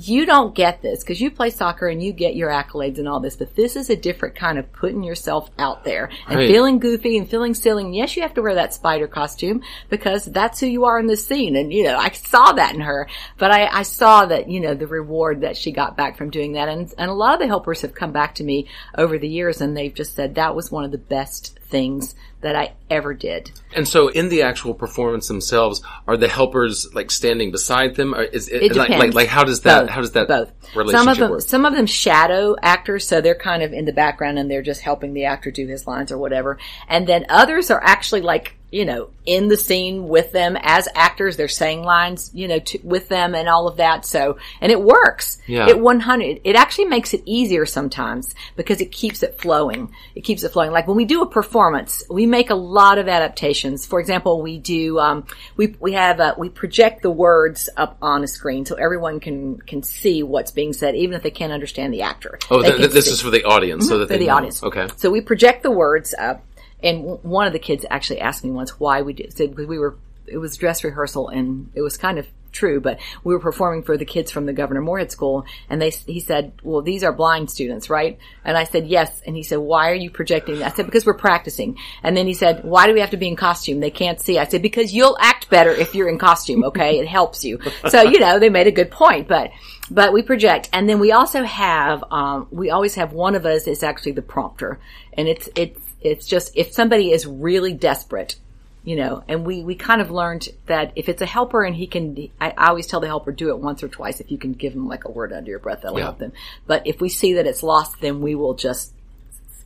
you don't get this because you play soccer and you get your accolades and all this, but this is a different kind of putting yourself out there and Right. feeling goofy and feeling silly. And yes, you have to wear that spider costume because that's who you are in this scene. And you know, I saw that in her, but I, I saw that, you know, the reward that she got back from doing that. And, and a lot of the helpers have come back to me over the years and they've just said that was one of the best things that I ever did. And so, in the actual performance themselves, are the helpers like standing beside them? Or is it, It like, like like how does that Both. how does that both relationship some of them work? some of them shadow actors so they're kind of in the background and they're just helping the actor do his lines or whatever and then others are actually like you know in the scene with them as actors they're saying lines you know to, with them and all of that so and it works Yeah. it 100 it actually makes it easier sometimes because it keeps it flowing it keeps it flowing like when we do a performance we make a lot of adaptations for example we do um, we we have uh, we project the words up on a screen so everyone can can see what's being said even if they can't understand the actor Oh, th- th- this see is for the audience, so that for they the know. audience. Okay. So we project the words up, and one of the kids actually asked me once why we did said because we were it was dress rehearsal and it was kind of true, but we were performing for the kids from the Governor Morehead School, and they he said, "Well, these are blind students, right?" And I said, "Yes," and he said, "Why are you projecting?" I said, "Because we're practicing." And then he said, "Why do we have to be in costume? They can't see." I said, "Because you'll act better if you're in costume. Okay, it helps you." So you know they made a good point, but but we project, and then we also have um, we always have one of us is actually the prompter, and it's it's it's just if somebody is really desperate, you know, and we, we kind of learned that if it's a helper and he can, I, I always tell the helper, do it once or twice. If you can give him like a word under your breath, that'll Yeah. help them. But if we see that it's lost, then we will just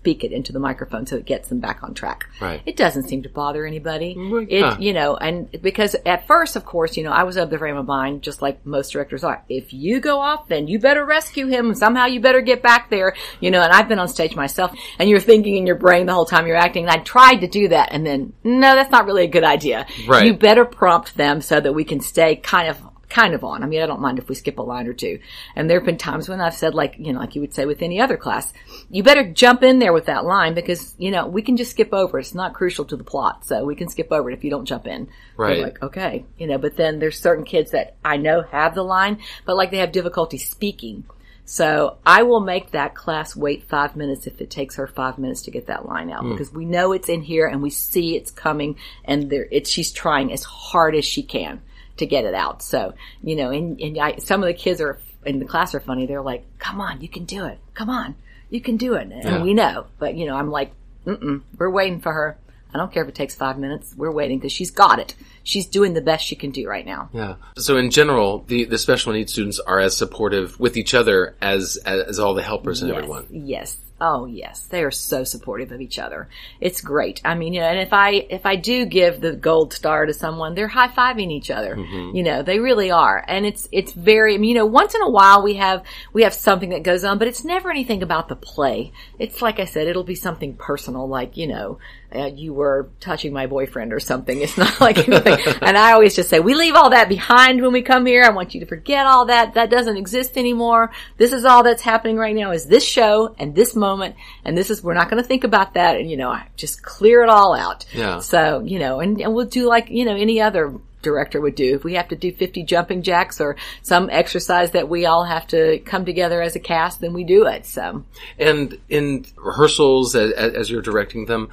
speak it into the microphone so it gets them back on track. Right. It doesn't seem to bother anybody. It, you know, and because at first, of course, you know, I was of the frame of mind, just like most directors are. If you go off, then you better rescue him. Somehow you better get back there, you know, and I've been on stage myself and you're thinking in your brain the whole time you're acting. And I tried to do that and then, no, that's not really a good idea. Right. You better prompt them so that we can stay kind of kind of on. I mean, I don't mind if we skip a line or two. And there have been times when I've said, like, you know, like you would say with any other class, you better jump in there with that line because, you know, we can just skip over. it. It's not crucial to the plot. So we can skip over it if you don't jump in. They're Right. Like, okay. You know, but then there's certain kids that I know have the line, but like they have difficulty speaking. So I will make that class wait five minutes if it takes her five minutes to get that line out hmm. because we know it's in here and we see it's coming and there, it's, she's trying as hard as she can to get it out. So, you know, and, and I, some of the kids are in the class are funny. They're like, come on, you can do it. Come on, you can do it. And Yeah. we know, but you know, I'm like, mm-mm, we're waiting for her. I don't care if it takes five minutes. We're waiting because she's got it. She's doing the best she can do right now. Yeah. So in general, the, the special needs students are as supportive with each other as as, as all the helpers and yes, everyone. Yes. Oh yes, they are so supportive of each other. It's great. I mean, you know, and if I if I do give the gold star to someone, they're high fiving each other. Mm-hmm. You know, they really are, and it's it's very. I mean, you know, once in a while we have we have something that goes on, but it's never anything about the play. It's like I said, it'll be something personal, like you know, uh, you were touching my boyfriend or something. It's not like anything. and I always just say, we leave all that behind when we come here. I want you to forget all that. That doesn't exist anymore. This is all that's happening right now is this show and this moment. And this is, we're not going to think about that. And, you know, just clear it all out. Yeah. So, you know, and, and we'll do like, you know, any other director would do. If we have to do 50 jumping jacks or some exercise that we all have to come together as a cast, then we do it. So. And in rehearsals, as, as you're directing them,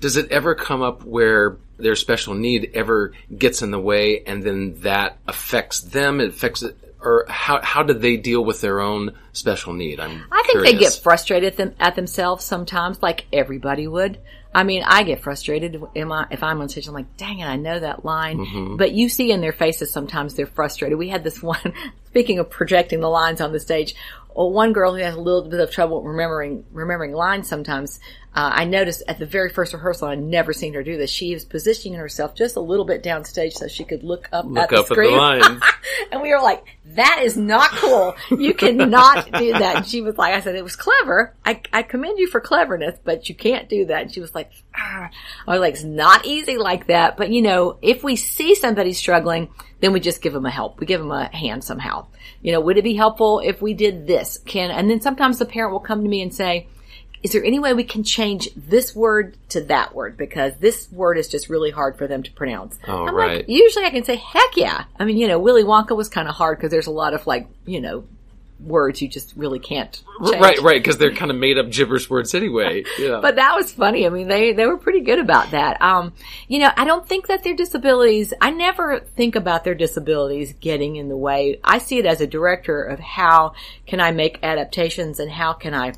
does it ever come up where their special need ever gets in the way, and then that affects them? It affects it, or how how do they deal with their own special need? I'm I think they get curious. frustrated them, at themselves sometimes, like everybody would. I mean, I get frustrated am I, if I'm on stage. I'm like, dang it, I know that line. Mm-hmm. But you see in their faces sometimes they're frustrated. We had this one, speaking of projecting the lines on the stage, well, one girl who has a little bit of trouble remembering remembering lines sometimes. Uh, I noticed at the very first rehearsal, I'd never seen her do this. She was positioning herself just a little bit downstage so she could look up Look at the up at the screen. lines. and we were like, that is not cool. You cannot do that. And she was like, I said, it was clever. I, I commend you for cleverness, but you can't do that. And she was like, "Ah." I was like, it's not easy like that. But you know, if we see somebody struggling, then we just give them a help. We give them a hand somehow. You know, would it be helpful if we did this? Can, and then sometimes the parent will come to me and say, is there any way we can change this word to that word? Because this word is just really hard for them to pronounce. Oh, I'm right. like, usually I can say, heck yeah. I mean, you know, Willy Wonka was kind of hard because there's a lot of like, you know, words you just really can't change. right, right, because they're kind of made up gibberish words anyway. Yeah. But that was funny. I mean, they, they were pretty good about that. Um, you know, I don't think that their disabilities, I never think about their disabilities getting in the way. I see it as a director of how can I make adaptations and how can I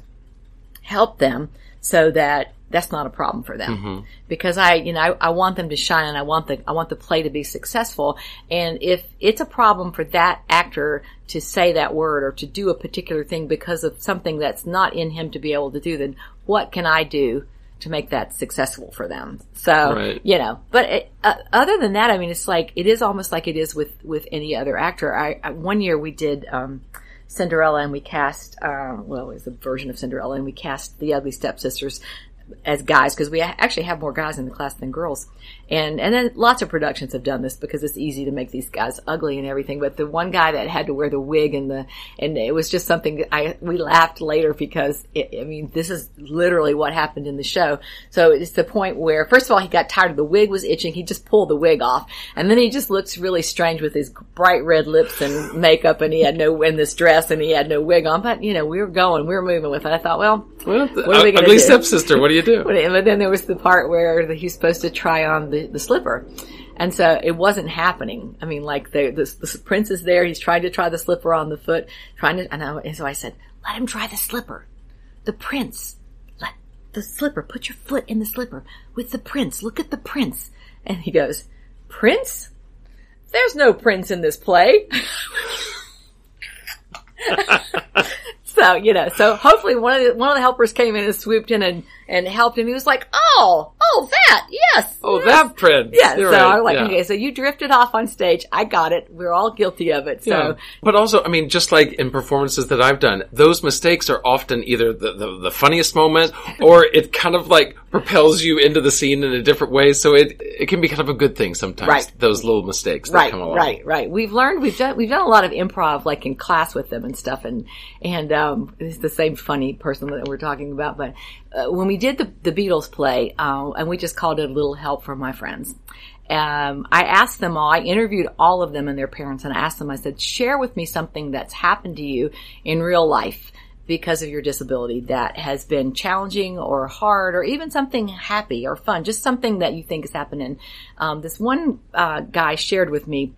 help them so that that's not a problem for them because I, you know, I, I want them to shine and I want the, I want the play to be successful. And if it's a problem for that actor to say that word or to do a particular thing because of something that's not in him to be able to do, then what can I do to make that successful for them? So, Right. you know, but it, uh, other than that, I mean, it's like, it is almost like it is with, with any other actor. I, I one year we did, um, Cinderella and we cast, um, well, it was a version of Cinderella and we cast the Ugly Stepsisters as guys because we actually have more guys in the class than girls. And, and then lots of productions have done this because it's easy to make these guys ugly and everything. But the one guy that had to wear the wig and the, and it was just something I, we laughed later because it, I mean, this is literally what happened in the show. So it's the point where, first of all, he got tired of the wig was itching. He just pulled the wig off and then he just looks really strange with his bright red lips and makeup and he had no, in this dress and he had no wig on. But, you know, we were going, we were moving with it. I thought, well, well, what are we uh, gonna ugly do? stepsister. What do you do? but, but then there was the part where he's supposed to try on the, the slipper. And so it wasn't happening. I mean, like the, the, the prince is there. He's trying to try the slipper on the foot, trying to, and, I, and so I said, let him try the slipper. The prince, let the slipper, put your foot in the slipper with the prince. Look at the prince. And he goes, Prince? There's no prince in this play. so, you know, so hopefully one of the, one of the helpers came in and swooped in and, and helped him. He was like, oh, oh, that, yes. Oh, yes. that prince. Yeah, You're so right, I was like, yeah. okay, so you drifted off on stage. I got it. We're all guilty of it. So, Yeah. But also, I mean, just like in performances that I've done, those mistakes are often either the, the, the funniest moment or it kind of like propels you into the scene in a different way. So it, it can be kind of a good thing sometimes. Right. Those little mistakes that right, come along. right, right. We've learned, we've done, we've done a lot of improv, like in class with them and stuff. And, and, um, it's the same funny person that we're talking about. But, uh, when we did the, the Beatles play, uh, and we just called it a little help from my friends. Um, I asked them all, I interviewed all of them and their parents and I asked them, I said, share with me something that's happened to you in real life because of your disability that has been challenging or hard or even something happy or fun, just something that you think is happening. Um, this one uh, guy shared with me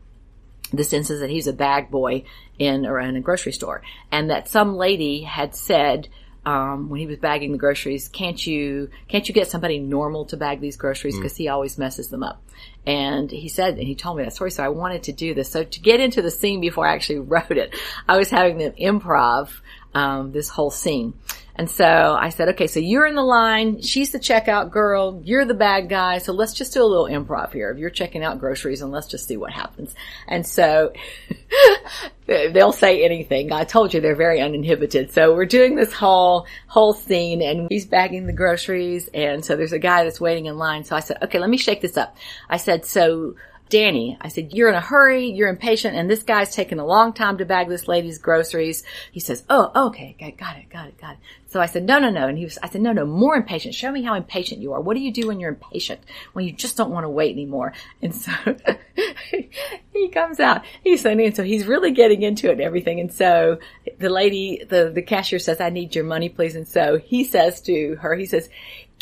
this instance that he's a bag boy in or in a grocery store, and that some lady had said um, when he was bagging the groceries, "Can't you can't you get somebody normal to bag these groceries because he always messes them up?" And he said, and he told me that story, so I wanted to do this. So to get into the scene before I actually wrote it, I was having them improv um, this whole scene. And so I said, okay, so you're in the line. She's the checkout girl. You're the bad guy. So let's just do a little improv here. If you're checking out groceries and let's just see what happens. And so they'll say anything. I told you they're very uninhibited. So we're doing this whole, whole scene and he's bagging the groceries. And so there's a guy that's waiting in line. So I said, okay, let me shake this up. I said, so Danny, I said, you're in a hurry, you're impatient, and this guy's taking a long time to bag this lady's groceries. He says, oh, okay, got it, got it, got it. So I said, no, no, no. And he was, I said, no, no, more impatient. Show me how impatient you are. What do you do when you're impatient? When you just don't want to wait anymore. And so he comes out. He's saying, and so he's really getting into it and everything. And so the lady, the, the cashier says, I need your money, please. And so he says to her, he says,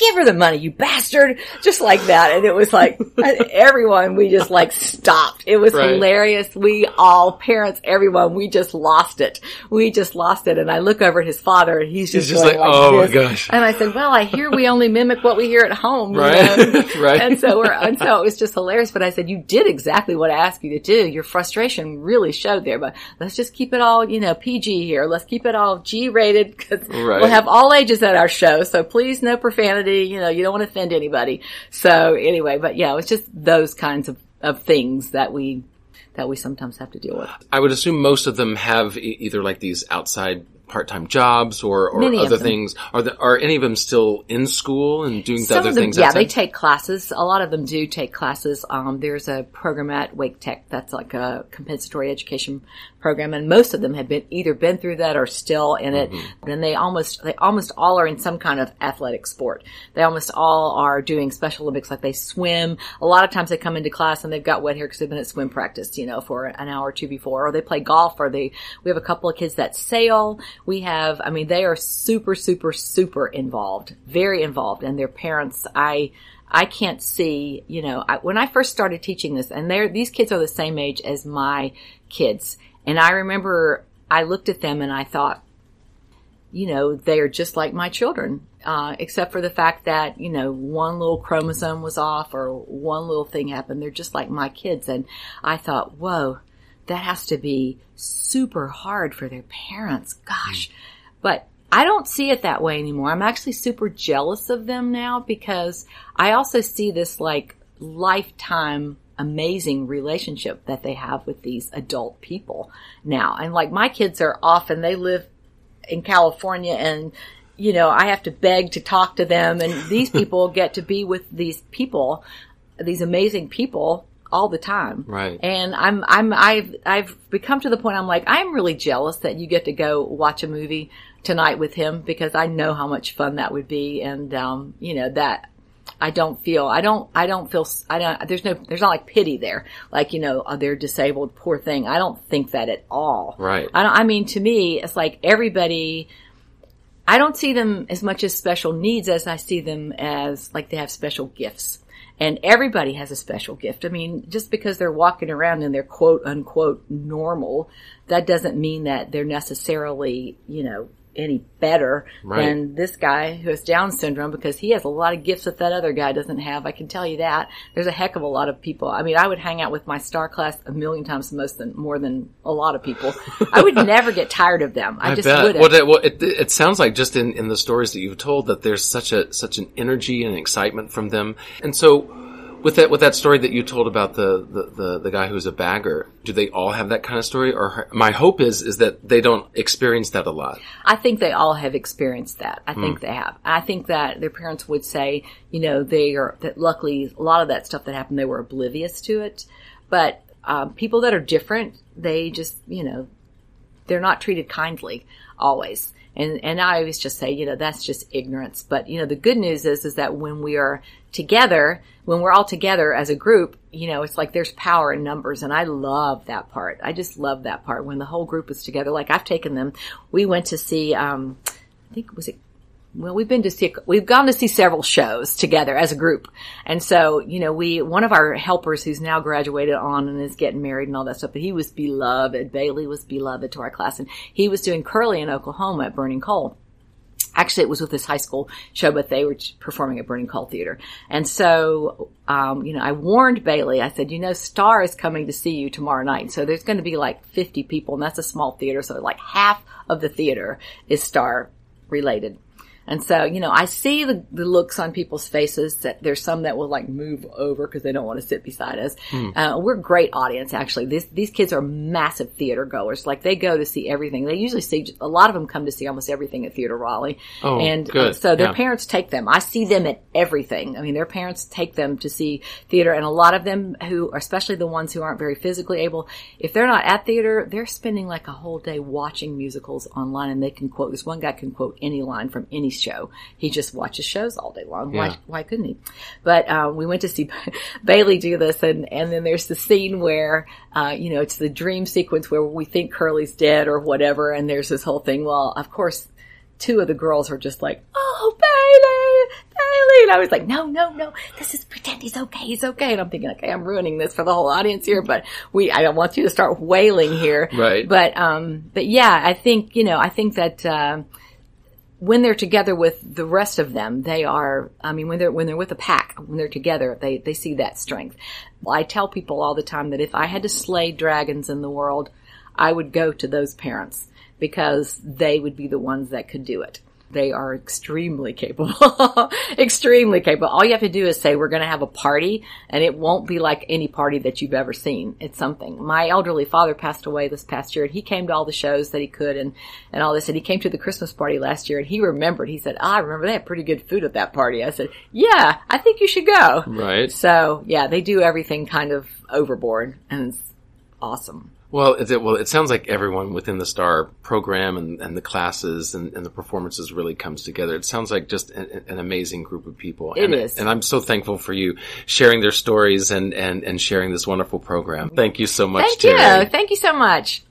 give her the money, you bastard. Just like that. And it was like, everyone, we just like stopped. It was Right. hilarious. We all, parents, everyone, we just lost it. We just lost it. And I look over at his father and he's just, He's just going like, "Oh my gosh." And I said, well, I hear we only mimic what we hear at home. Right. Right. And so we're, and so it was just hilarious. But I said, you did exactly what I asked you to do. Your frustration really showed there, but let's just keep it all, you know, PG here. Let's keep it all G rated because Right. we'll have all ages at our show. So please no profanity. You know, you don't want to offend anybody. So anyway, but yeah, it was just those kinds of, of things that we, that we sometimes have to deal with. I would assume most of them have e- either like these outside part-time jobs or, or other things. Are the, are any of them still in school and doing the other them, things? yeah, outside? they take classes. A lot of them do take classes. Um, there's a program at Wake Tech that's like a compensatory education program, and most of them have been either been through that or still in it. Mm-hmm. And they almost they almost all are in some kind of athletic sport. They almost all are doing Special Olympics, like they swim. A lot of times they come into class and they've got wet hair because they've been at swim practice, you know, for an hour or two before, or they play golf, or they. We have a couple of kids that sail. We have, I mean, they are super, super, super involved, very involved, and their parents. I. I can't see, you know, I, when I first started teaching this, and they're, these kids are the same age as my kids. And I remember I looked at them and I thought, you know, they are just like my children, uh, except for the fact that, you know, one little chromosome was off or one little thing happened. They're just like my kids. And I thought, whoa, that has to be super hard for their parents. Gosh. But I don't see it that way anymore. I'm actually super jealous of them now because I also see this like lifetime amazing relationship that they have with these adult people now. And like my kids are off and they live in California and you know, I have to beg to talk to them and these people get to be with these people, these amazing people all the time. Right. And I'm, I'm, I've, I've become to the point I'm like, I'm really jealous that you get to go watch a movie tonight with him because I know how much fun that would be. And, um, you know, that, I don't feel, I don't, I don't feel, I don't, there's no, there's not like pity there. Like, you know, oh, they're disabled, poor thing. I don't think that at all. Right. I don't, I mean, to me, it's like everybody, I don't see them as much as special needs as I see them as like they have special gifts. And everybody has a special gift. I mean, just because they're walking around and they're quote unquote normal, that doesn't mean that they're necessarily, you know, any better Right. than this guy who has Down syndrome because he has a lot of gifts that that other guy doesn't have. I can tell you that. There's a heck of a lot of people. I mean, I would hang out with my star class a million times most than more than a lot of people. I would never get tired of them. I, I just bet. wouldn't. Well, it, well it, it sounds like just in, in the stories that you've told that there's such a such an energy and excitement from them. And so, with that with that story that you told about the, the, the, the guy who's a bagger, do they all have that kind of story? Or my hope is is that they don't experience that a lot. I think they all have experienced that. I think they have. I think that their parents would say, you know, they are, that luckily a lot of that stuff that happened, they were oblivious to it. But, um, people that are different, they just, you know, they're not treated kindly always. And, and I always just say, you know, that's just ignorance. But, you know, the good news is, is that when we are together, when we're all together as a group, you know, it's like there's power in numbers. And I love that part. I just love that part when the whole group is together. Like I've taken them, we went to see, um, I think, was it well, we've been to see, we've gone to see several shows together as a group. And so, you know, we, one of our helpers who's now graduated on and is getting married and all that stuff, but he was beloved. Bailey was beloved to our class and he was doing Curly in Oklahoma at Burning Coal. Actually, it was with this high school show, but they were performing at Burning Coal Theater. And so, um, you know, I warned Bailey. I said, you know, Star is coming to see you tomorrow night. So there's going to be like 50 people and that's a small theater. So like half of the theater is Star related. And so, you know, I see the, the looks on people's faces that there's some that will like move over because they don't want to sit beside us. Uh, we're a great audience, actually. This, these kids are massive theater goers. Like they go to see everything. They usually see, a lot of them come to see almost everything at Theater Raleigh. Oh, and uh, good. so their Yeah. parents take them. I see them at everything. I mean, their parents take them to see theater and a lot of them who, are, especially the ones who aren't very physically able, if they're not at theater, they're spending like a whole day watching musicals online and they can quote, this one guy can quote any line from any show. He just watches shows all day long. Yeah. Why, why couldn't he? But, uh, we went to see Bailey do this and, and then there's the scene where, uh, you know, it's the dream sequence where we think Curly's dead or whatever and there's this whole thing. Well, of course, two of the girls are just like, "Oh, Bailey, Bailey," and I was like, "No, no, no, this is pretend he's okay, he's okay." And I'm thinking, okay, I'm ruining this for the whole audience here, but we, I don't want you to start wailing here, Right. But, um, but yeah, I think you know, I think that. Um, when they're together with the rest of them, they are, I mean, when they're, when they're with a pack, when they're together, they, they see that strength. I tell people all the time that if I had to slay dragons in the world, I would go to those parents because they would be the ones that could do it. They are extremely capable, extremely capable. All you have to do is say, we're going to have a party and it won't be like any party that you've ever seen. It's something. My elderly father passed away this past year and he came to all the shows that he could and, and all this. And he came to the Christmas party last year and he remembered, he said, ah, I remember they had pretty good food at that party. I said, yeah, I think you should go. Right. So yeah, they do everything kind of overboard and it's awesome. Well, it, well, it sounds like everyone within the STAR program and, and the classes and, and the performances really comes together. It sounds like just an, an amazing group of people. It and, is. And I'm so thankful for you sharing their stories and, and, and sharing this wonderful program. Thank you so much, Thank Terri. you. Thank you so much.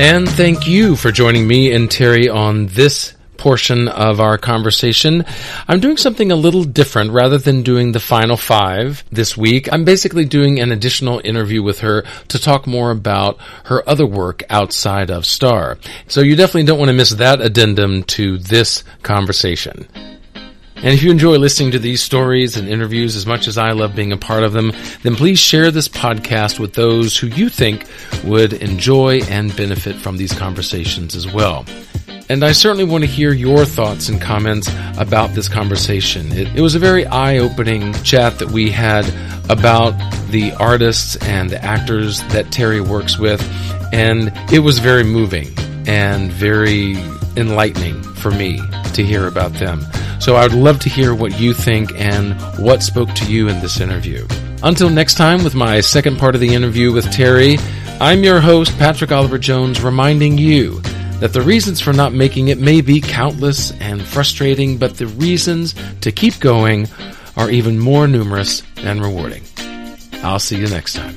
And thank you for joining me and Terri on this portion of our conversation. I'm doing something a little different rather than doing the final five this week. I'm basically doing an additional interview with her to talk more about her other work outside of Star. So you definitely don't want to miss that addendum to this conversation. And if you enjoy listening to these stories and interviews as much as I love being a part of them, then please share this podcast with those who you think would enjoy and benefit from these conversations as well. And I certainly want to hear your thoughts and comments about this conversation. It, it was a very eye-opening chat that we had about the artists and the actors that Terri works with, and it was very moving and very enlightening for me to hear about them. So I would love to hear what you think and what spoke to you in this interview. Until next time with my second part of the interview with Terri, I'm your host, Patrick Oliver Jones, reminding you that the reasons for not making it may be countless and frustrating, but the reasons to keep going are even more numerous and rewarding. I'll see you next time.